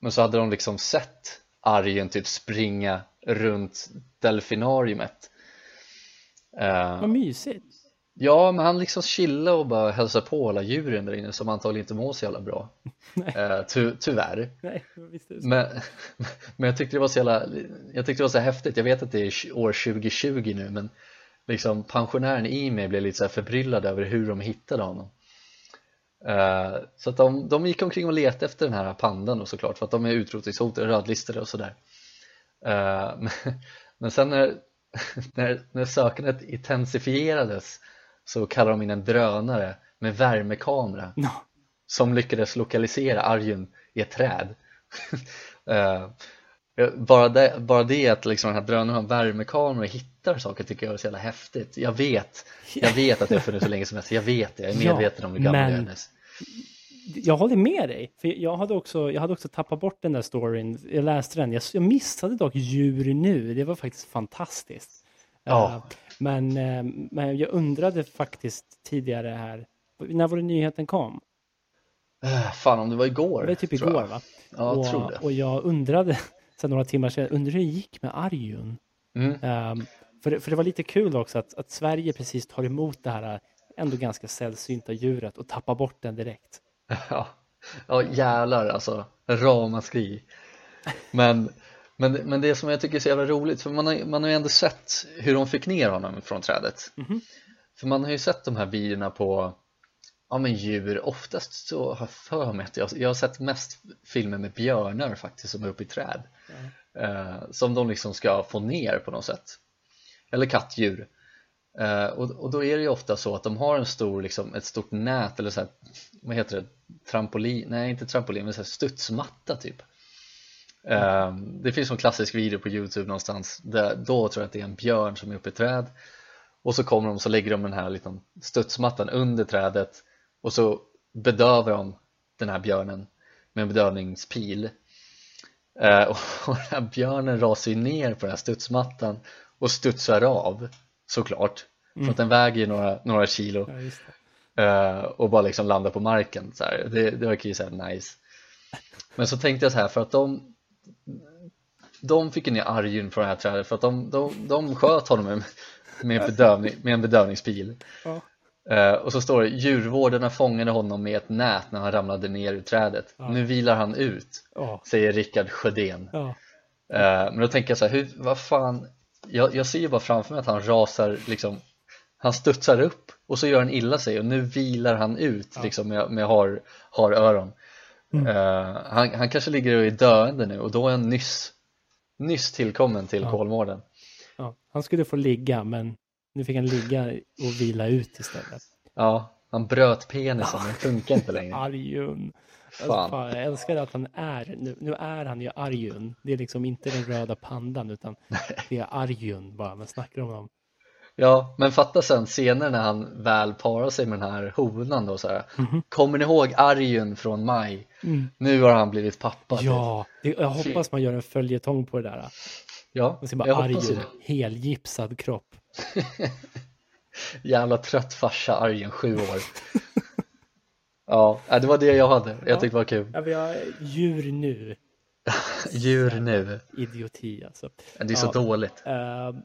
Men så hade de liksom sett argen typ springa runt delfinariumet. Ehm, Vad mysigt. Ja, men han liksom chillade och bara hälsade på alla djuren där inne som antagligen inte mår så jävla bra. Nej. Eh, ty Tyvärr. Nej, men, men jag tyckte det var så jävla, jag tyckte det var så häftigt, jag vet att det är år 2020 nu men liksom pensionären i mig blev lite så förbryllad över hur de hittade honom. Eh, Så att de, de gick omkring och letade efter den här pandan då såklart för att de är utrotningshotade, rödlistade och sådär. Eh, men, men sen när, när, när sökandet intensifierades så kallade de in en drönare med värmekamera No. som lyckades lokalisera Arjun i ett träd. Eh, bara, det, bara det att liksom den här drönaren har värmekamera och hittar saker tycker jag är så jävla häftigt Jag vet, jag vet att det har funnits så länge som helst, jag vet det, jag är Ja, medveten om hur gammal men- jag är. Jag håller med dig. För jag hade också, jag hade också tappat bort den där storyn. Jag läste den. Jag, jag missade dock djur nu. Det var faktiskt fantastiskt. Ja. Eh, men, eh, men jag undrade faktiskt tidigare här. När var det nyheten kom? Eh, Fan om det var igår Det var typ igår va? Ja, och, tror det och jag undrade, sen några timmar sedan, undrade hur det gick med Arjun. mm. Ehm, för, det, för det var lite kul också att, att Sverige precis tar emot det här ändå ganska sällsynta djuret och tappar bort den direkt. Ja, ja jävlar alltså, ramaskri men, men, men det som jag tycker är så jävla roligt, för man har, man har ju ändå sett hur de fick ner honom från trädet Mhm. För man har ju sett de här videorna på ja, men djur, oftast så har jag för mig att jag, jag har sett mest filmer med björnar faktiskt som är uppe i träd eh, Som de liksom ska få ner på något sätt. Eller kattdjur. Eh, och, och då är det ju ofta så att de har en stor, liksom, ett stort nät eller så här, vad heter det, trampolin, nej inte trampolin men så här studsmatta typ. Eh, Det finns en klassisk video på youtube någonstans där, då tror jag att det är en björn som är uppe i träd. Och så kommer de så lägger de den här liksom studsmattan under trädet och så bedövar de den här björnen med en bedövningspil och, och den här björnen rasar ju ner på den här studsmattan och studsar av såklart. För att den väger några, några kilo. Ja, eh, och bara liksom landar på marken så här. Det, det verkar ju såhär nice. Men så tänkte jag så här för att de de fick ner Arjun från det här trädet för att de, de, de sköt honom med, med, bedövning, med en bedövningspil. Ja. Eh, och så står det djurvårdarna fångade honom med ett nät när han ramlade ner ur trädet Ja. nu vilar han ut Ja, säger Rickard Sjödén ja, Eh, men då tänker jag så här, hur, vad fan jag, jag ser ju bara framför mig att han rasar liksom han studsar upp och så gör han illa sig och nu vilar han ut liksom med, med har, har öron Mm. Eh, han, han kanske ligger och är döende nu och då är han nyss nyss tillkommen till Ja. Kolmården. Han skulle få ligga, men nu fick han ligga och vila ut istället. ja, han bröt penisen, den funkar inte längre Arjun. Alltså, Fan. fan, jag älskar att han är, nu, nu är han ju Arjun. Det är liksom inte den röda pandan, utan det är Arjun bara, man snackar om honom. Ja, men fatta sen senare när han väl parar sig med den här honan då så här. Mhm. Kommer ni ihåg Arjun från maj? Mm. Nu har han blivit pappa typ. Ja, det, jag hoppas man gör en följetong på det där. ja bara jag hoppas ju Arjun, helgipsad kropp. Jävla trött farsa Arjen, sju år Ja, nej, det var det jag hade, jag tyckte det var kul Ja, vi har djur nu. Djur nu, Idioti alltså. det är så Ja. dåligt Uh,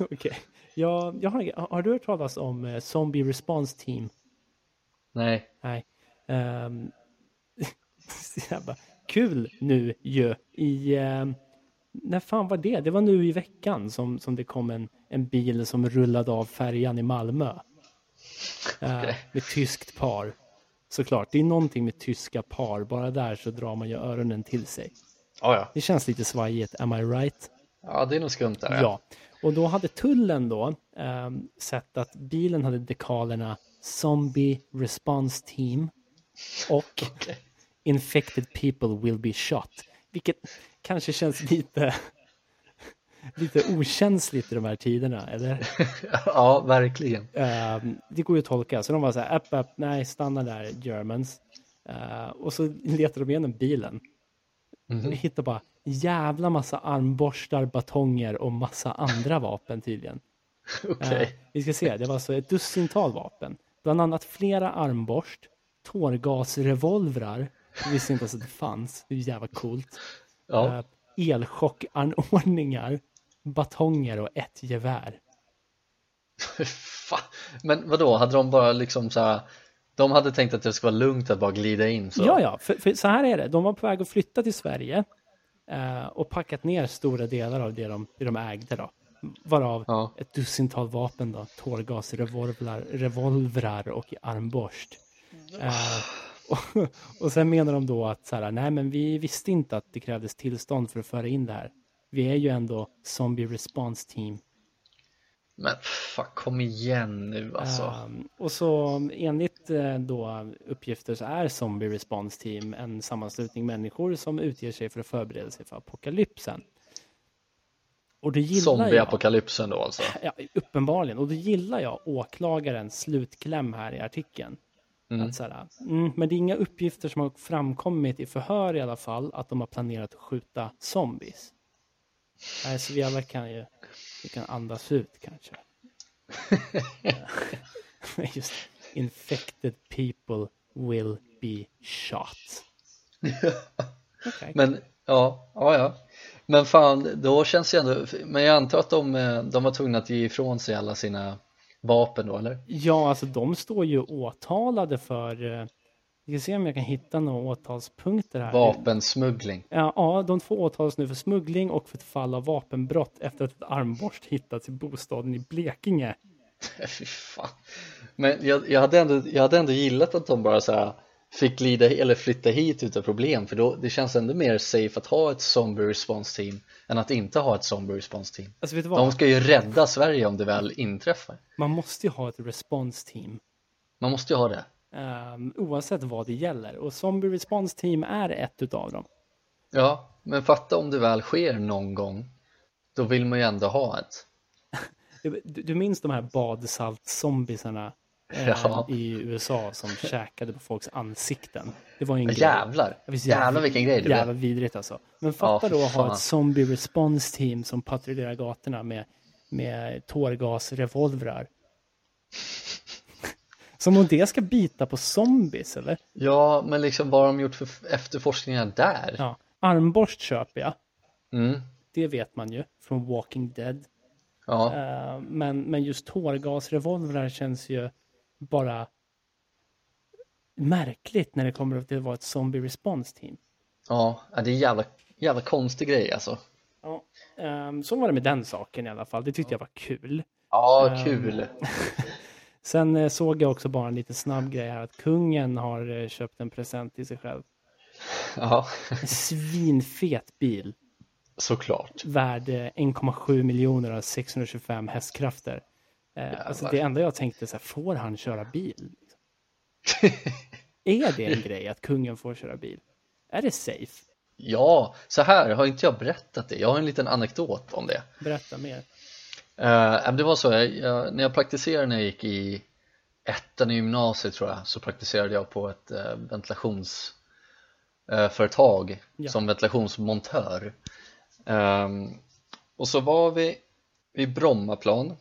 Okej. Ja, jag har, har du hört talas om eh, Zombie Response Team? Nej, Nej. Um, så jävla kul nu ju. I, um, när fan var det? Det var nu i veckan som, som det kom en, en bil som rullade av färjan i Malmö. Eh, Okej. med tyskt par. Såklart, det är någonting med tyska par. Bara där så drar man ju öronen till sig. ja ja, Det känns lite svajigt, am I right? ja det är nog skumt där Ja, och då hade tullen då ehm, sett att bilen hade dekalerna Zombie Response Team och Okej. Infected people will be shot. Vilket kanske känns lite, lite okänsligt i de här tiderna, eller? Ja, verkligen Ehm, det går ju att tolka, så de var så här, app, app, nej, stanna där, Germans. Eh, och så letar de igenom bilen. Mhm. Och hittar bara jävla massa armborstar, batonger och massa andra vapen tydligen. Okej. Eh, vi ska se, det var alltså ett dussintal vapen. Bland annat flera armborst, tårgasrevolvrar. Jag visste inte ens att det fanns. Det är jävla coolt. Ja. Eh, elchockanordningar, batonger och ett gevär. Men vadå, hade de bara liksom så här de hade tänkt att det skulle vara lugnt att bara glida in så? Ja, ja, för, för så här är det. De var på väg att flytta till Sverige eh, och packat ner stora delar av det de, det de ägde då. Varav Ja. ett dussintal vapen då, tårgasrevolvrar revolvrar och armborst. Eh, och, och sen menar de då att så här, nej men vi visste inte att det krävdes tillstånd för att föra in det här. Vi är ju ändå Zombie Response Team. Men fan, kom igen nu alltså. Ehm, och så enligt eh, då uppgifter så är Zombie Response Team en sammanslutning människor som utger sig för att förbereda sig för apokalypsen. Och det gillar jag. Zombieapokalypsen då alltså. Ja, uppenbarligen. Och det gillar jag åklagarens slutkläm här i artikeln. Mm. Att så här, mm, men det är inga uppgifter som har framkommit i förhör i alla fall att de har planerat att skjuta zombies. Nej, så vi alla kan ju vi kan andas ut kanske. Just infected people will be shot. Okej. Men ja, ja, ja. Men fan, då känns det ändå, men jag antar att de, eh, de var tvungna att ge ifrån sig alla sina vapen då eller? Ja, alltså de står ju åtalade för, eh, vi ska se om jag kan hitta några åtalspunkter här. Vapensmuggling. Ja, ja, de två åtalas nu för smuggling och för ett fall av vapenbrott efter att ett armborst hittats i bostaden i Blekinge. Fy fan. Men jag, jag, hade ändå, jag hade ändå gillat att de bara så här fick glida eller flytta hit utan problem för då det känns ändå mer safe att ha ett zombie response team än att inte ha ett zombie response team. Alltså vet du vad? De ska ju rädda Sverige om det väl inträffar. Man måste ju ha ett response team. Man måste ju ha det. ehm, oavsett vad det gäller. Och Zombie Response Team är ett utav dem. Ja, men fatta om det väl sker någon gång. Då vill man ju ändå ha ett. Du, du minns de här badsalt-zombiesarna eh, Ja. i USA som käkade på folks ansikten? Det var ju en grej. jävlar, visst, jävlar vilken grej det Jävla blev. vidrigt alltså. Men fatta Ja, då att ha ett zombie response team som patrullerar gatorna med, med tårgasrevolvrar. Som om det ska bita på zombies eller? Ja, men liksom vad har de gjort för efterforskningar där? Ja. Armborst köper jag. Mm, Det vet man ju från Walking Dead. ja. Eh, men, men just tårgasrevolvrar känns ju bara märkligt när det kommer till att vara ett zombie response team. ja, det är en jävla, jävla konstig grej alltså. Ja, ehm, så var det med den saken i alla fall. Det tyckte jag var kul. Ja, Ehm. kul. Sen eh, såg jag också bara en lite snabb grej här att kungen har eh, köpt en present till sig själv. Ja, En svinfet bil såklart. värd eh, 1,7 miljoner och 625 hästkrafter. Eh, alltså det enda jag tänkte så här, får han köra bil? Är det en grej att kungen får köra bil? Är det safe? Ja, så här har inte jag berättat det. Jag har en liten anekdot om det. Berätta mer. Eh, det var så, jag, jag, när jag praktiserade när jag gick i ettan i gymnasiet tror jag så praktiserade jag på ett uh, ventilationsföretag Ja. som ventilationsmontör Ehm, och så var vi vid Brommaplan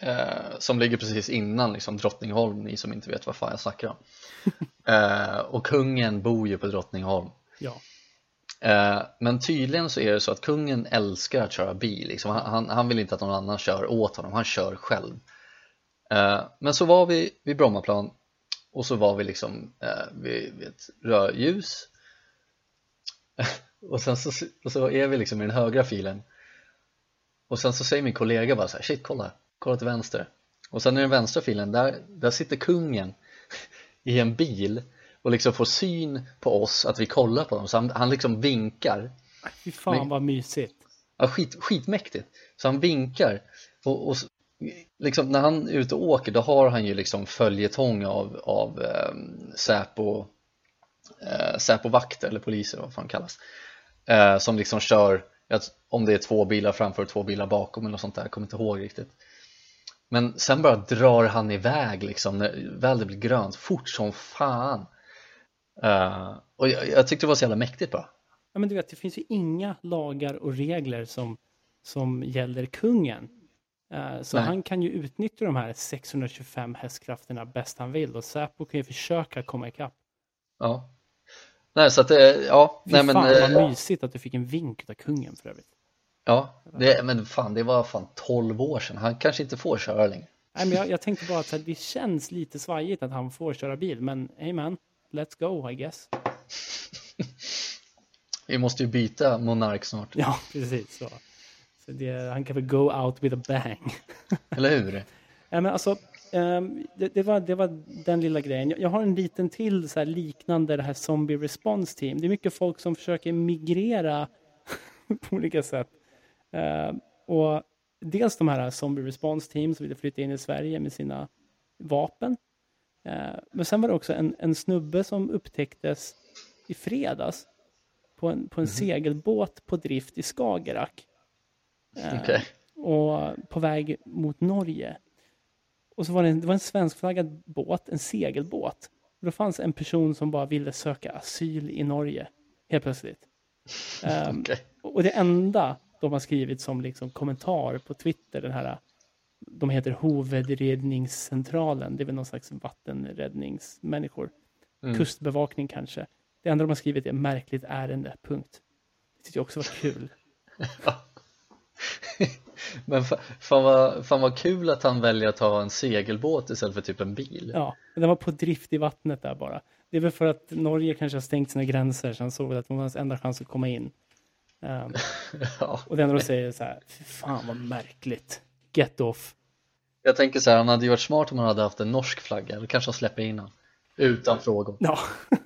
eh, som ligger precis innan liksom, Drottningholm, ni som inte vet vad fan jag snackar om. Eh, och kungen bor ju på Drottningholm. Ja, Eh, Men tydligen så är det så att kungen älskar att köra bil liksom. han, han, han vill inte att någon annan kör åt honom, han kör själv. Eh, Men så var vi vid Brommaplan och så var vi liksom eh, vid, vid ett rödljus. Och sen så, och så är vi liksom i den högra filen. Och sen så säger min kollega bara så här, shit kolla, kolla till vänster. Och sen i den vänstra filen, där, där sitter kungen i en bil och liksom får syn på oss att vi kollar på dem. Så han, han liksom vinkar. Fy fan Men- vad mysigt. ja, skit, skitmäktigt. Så han vinkar. Och, och liksom när han är ute och åker då har han ju liksom följetong av, av eh, Säpo eh, Säpo-vakter eller poliser vad fan kallas. Eh, som liksom kör om det är två bilar framför och två bilar bakom eller något sånt där, jag kommer inte ihåg riktigt men sen bara drar han iväg liksom när väl det blir grönt, fort som fan Eh, och jag, jag tyckte det var så jävla mäktigt bara Ja, men du vet, det finns ju inga lagar och regler som, som gäller kungen. Eh, Så Nej. han kan ju utnyttja de här 625 hästkrafterna bäst han vill och Säpo kan ju försöka komma ikapp. Ja. Nej, så att det, ja, Fy nej men, fan eh, vad mysigt att du fick en vink av kungen för övrigt. Ja, det, men fan, det var fan 12 år sedan. Han kanske inte får köra längre. Nej, men jag, jag tänkte bara att det känns lite svajigt att han får köra bil, men hey man, let's go I guess. Vi måste ju byta monark snart, Ja, precis så. så det, han kan väl go out with a bang. eller hur? Ja, men alltså, ehm, det, det, var, det var den lilla grejen. Jag, jag har en liten till så här liknande det här Zombie Response Team. Det är mycket folk som försöker migrera på olika sätt. Ehm, och dels de här Zombie Response Team som ville flytta in i Sverige med sina vapen. Ehm, men sen var det också en, en snubbe som upptäcktes i fredags på en, på en segelbåt på drift i Skagerrak. Ehm, Okej. och på väg mot Norge. Och så var det en, det var en svenskflaggad båt, en segelbåt. Och då fanns en person som bara ville söka asyl i Norge, helt plötsligt. Ehm, Okej. och det enda de har skrivit som liksom kommentar på Twitter, den här, de heter Hovedredningscentralen, det är väl någon slags vattenräddningsmänniskor. Mm. Kustbevakning kanske. Det enda de har skrivit är märkligt ärende, punkt. Det tyckte jag också var kul. Men fa- fan vad, fan vad kul att han väljer att ha en segelbåt istället för typ en bil. Ja, den var på drift i vattnet där bara. Det är väl för att Norge kanske har stängt sina gränser, så han såg att det var hans enda chans att komma in. Ehm, Ja. och det enda de säger är så här, fy fan vad märkligt. Get off. Jag tänker så här, han hade ju varit smart om han hade haft en norsk flagga, då kanske han släpper in han. Utan frågor. Ja.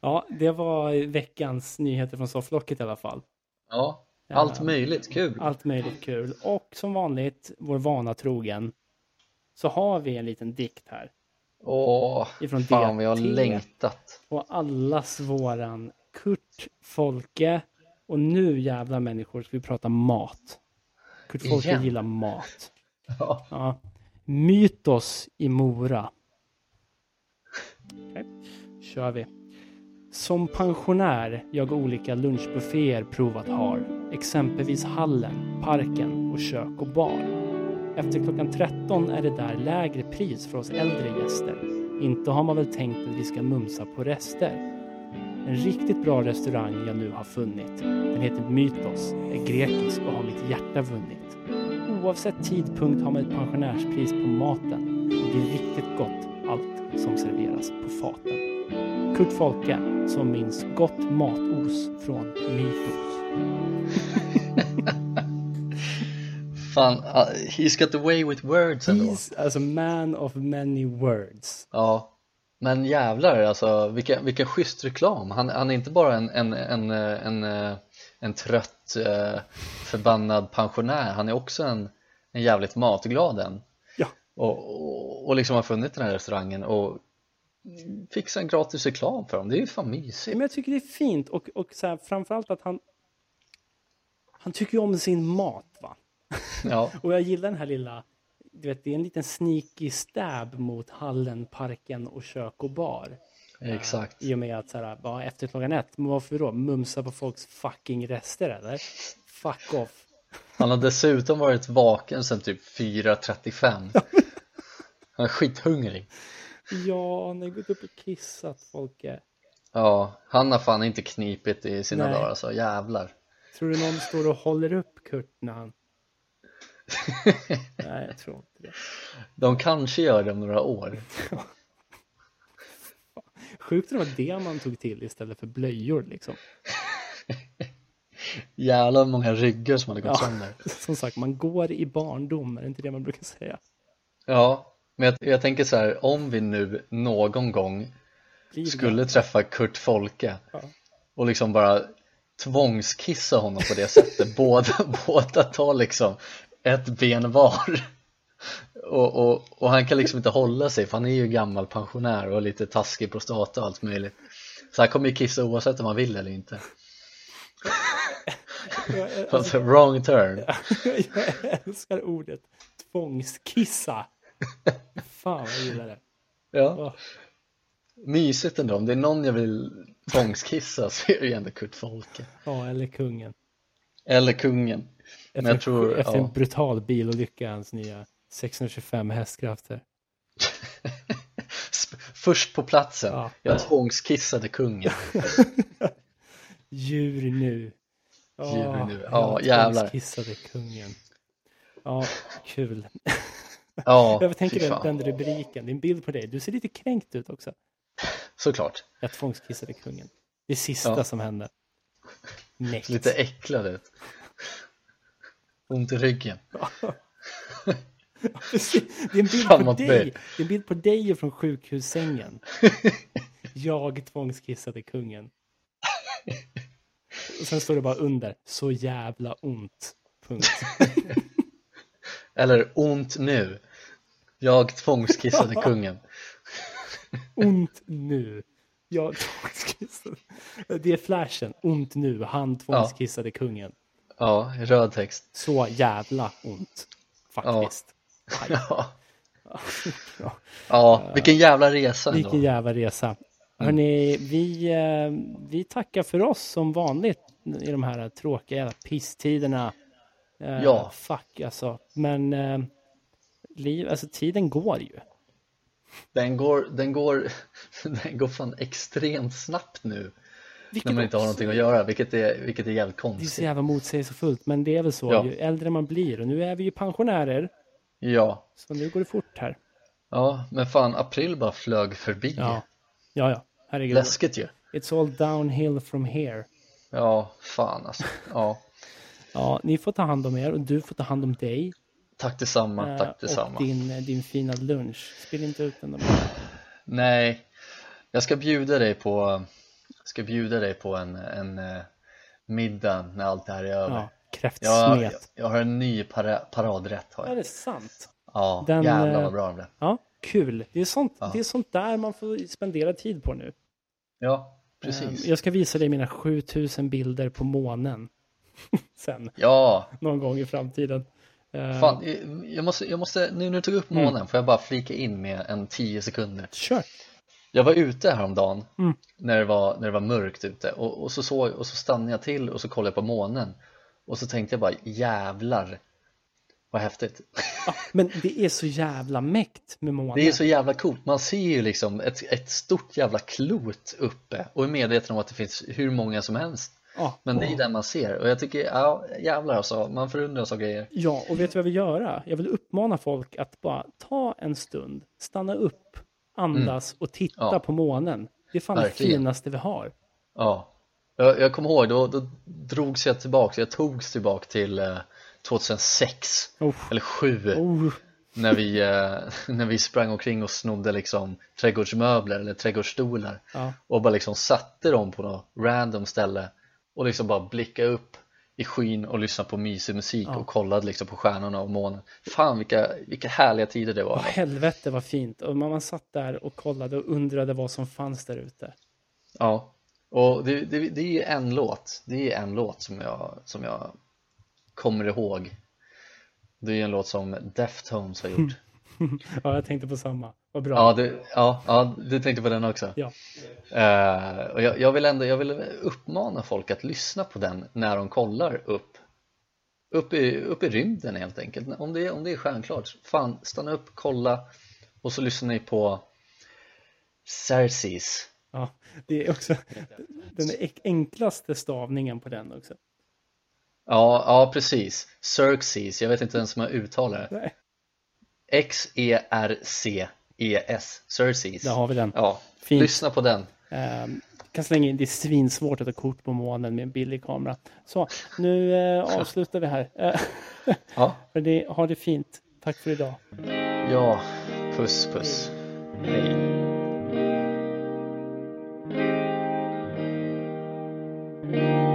ja, det var veckans nyheter från sofflocket i alla fall. Ja, allt Ja. möjligt, kul. Allt möjligt kul. Och som vanligt, vår vana trogen, så har vi en liten dikt här. Åh, Ifrån fan vad jag har längtat. Och allas våran Kurt Folke. Och nu jävla människor ska vi prata mat. Kurt Folke Igen? gillar mat. Ja. Ja. Mytos i Mora. Okej, kör vi. Som pensionär jag olika lunchbufféer provat har. Exempelvis hallen, parken och kök och bar. Efter klockan 13 är det där lägre pris för oss äldre gäster. Inte har man väl tänkt att vi ska mumsa på rester. En riktigt bra restaurang jag nu har funnit. Den heter Mytos, är grekisk och har mitt hjärta vunnit. Oavsett tidpunkt har man ett pensionärspris på maten och det är riktigt gott allt som serveras på faten. Kurt Folke som minns gott matos från Mytos. Fan, uh, he's got away with words ändå. He's alltså man of many words. Ja, men jävlar alltså vilken, vilken schysst reklam. Han, han är inte bara en, en, en, en, en trött eh, förbannad pensionär, han är också en, en jävligt matglad en. Ja. Och, och, och liksom har funnit den här restaurangen och fixar en gratis reklam för dem. Det är ju fan mysigt. Men jag tycker det är fint och, och så här, framförallt att han han tycker ju om sin mat va. Ja, Och jag gillar den här lilla, du vet det är en liten sneaky stab mot hallen, parken och kök och bar. exakt. I och med att så här, bara efter klockan ett, men varför då? Mumsa på folks fucking rester eller? Fuck off. Han har dessutom varit vaken sedan typ 4.35. Han är skithungrig. Ja, han har gått upp och kissat Folke. Ja, han har fan inte knipit i sina Nej. dagar alltså, jävlar. Tror du någon står och håller upp Kurt när han... Nej, jag tror inte det. De kanske gör det om några år. Sjukt det var det man tog till istället för blöjor liksom. Jävlar många ryggar som hade gått Ja. sönder. Som sagt, man går i barndom, är det inte det man brukar säga? Ja, men jag, jag tänker så här, om vi nu någon gång skulle träffa Kurt Folke Ja. och liksom bara tvångskissa honom på det sättet, båda, båda tar liksom ett ben var och, och, och han kan liksom inte hålla sig för han är ju gammal pensionär och lite taskig prostata och allt möjligt så han kommer ju kissa oavsett om han vill eller inte Jag, alltså wrong turn jag älskar ordet tvångskissa. Fan vad jag gillar det. ja. Åh. Mysigt ändå, om det är någon jag vill tvångskissa så är det ju ändå Kurt Folke Ja, eller kungen. Eller kungen Efter, jag tror, efter ja. en brutal bilolycka, hans nya 625 hästkrafter. Först på platsen, Ja. jag tvångskissade kungen. Djur nu. Djur nu. Ja, jävlar. tvångskissade kungen. Ja, kul. Ja, Jag tänker den, den rubriken, det är en bild på dig. Du ser lite kränkt ut också. Såklart. Jag tvångskissade kungen. Det sista Ja. som hände. Näkt. Lite äcklad ut. Ont i ryggen. Precis. Det är en bild på dig. Det är en bild på dig från sjukhussängen. Jag tvångskissade kungen. Och sen står det bara under. Så jävla ont. Punkt. Eller ont nu. Jag tvångskissade kungen. Ont nu. Jag tvångskissade. Det är flashen. Ont nu. Han tvångskissade kungen. Ja, röd text. Så jävla ont. Faktiskt. Ja. Ja. ja, vilken jävla resa ändå. Vilken jävla resa. Hörrni, vi, eh, vi tackar för oss som vanligt i de här tråkiga jävla pisstiderna. Eh, Ja. Fuck alltså. Men eh, liv, alltså tiden går ju. Den går, den går, den går fan extremt snabbt nu. Vilket När man inte har någonting att göra, vilket är, vilket är jävligt Det är så konstigt. jävla motsägelsefullt, men det är väl så. Ja. Ju äldre man blir, och nu är vi ju pensionärer, Ja, så nu går det fort här. ja, men fan april bara flög förbi. Ja, ja, ja. Herregud. Läskigt ju. It's all downhill from here. Ja, fan alltså. Ja, Ja, ni får ta hand om er och du får ta hand om dig. tack detsamma, eh, tack detsamma. Och din, eh, din fina lunch. Spela inte ut den där. Nej, jag ska bjuda dig på, ska bjuda dig på en, en eh, middag när allt det här är över. Ja, Jag, kräftsmet. jag har en ny para, paradrätt har Är jag. det sant? Ja, Den, jävlar eh, vad bra den blev. Ja, kul. Det är, sånt, Ja. det är sånt där man får spendera tid på nu. Ja, Eh, precis. Jag ska visa dig mina 7000 bilder på månen. Sen, Ja, någon gång i framtiden. Eh, fan, jag måste, jag måste, nu när du tog upp Mm. månen får jag bara flika in med en 10 sekunder. Kör. Jag var ute häromdagen Mm. när, det var, när det var mörkt ute och, och, så såg, och så stannade jag till och så kollade jag på månen och så tänkte jag bara jävlar vad häftigt. Ja, men det är så jävla mäkt med månen. Det är så jävla coolt, man ser ju liksom ett, ett stort jävla klot uppe och är medveten om att det finns hur många som helst Ja. men det är det man ser och jag tycker, ja jävlar alltså, man förundras av grejer Ja, och vet du vad jag vill göra? Jag vill uppmana folk att bara ta en stund, stanna upp, andas och titta Mm. Ja. på månen. Det är fan Verkligen. det finaste vi har. Ja, jag, jag kommer ihåg då, då drogs jag tillbaka, jag togs tillbaka till eh, 2006 Oh. eller 7 Oh, när vi, eh, när vi sprang omkring och snodde liksom trädgårdsmöbler eller trädgårdsstolar ja. och bara liksom satte dem på något random ställe och liksom bara blickade upp i skyn och lyssnade på mysig musik Ja. och kollade liksom på stjärnorna och månen Fan vilka, vilka härliga tider det var Åh, helvete vad fint. Och man man satt där och kollade och undrade vad som fanns där ute. Ja, och det, det, det är en låt Det är en låt som jag, som jag kommer ihåg Det är en låt som Deftones har gjort Ja, jag tänkte på samma. Vad bra. Ja, du, ja, ja, du tänkte på den också Ja. Eh, och jag, jag vill ändå jag vill uppmana folk att lyssna på den när de kollar upp upp i, upp i rymden helt enkelt om det, är- om det är stjärnklart fan stanna upp, kolla och så lyssnar ni på Cersei's ja. Det är också den enklaste stavningen på den också. ja, ja precis Xerxes, jag vet inte ens om jag uttalar det Nej, ES, Cerseys. Där har vi den. Ja, Fint. lyssna på den. Um, kan slänga in, det är svinsvårt att ta kort på månen med en billig kamera. Så, nu uh, avslutar vi här. ja. För det, ha det fint. Tack för idag. Ja, puss puss. Hej. Hej.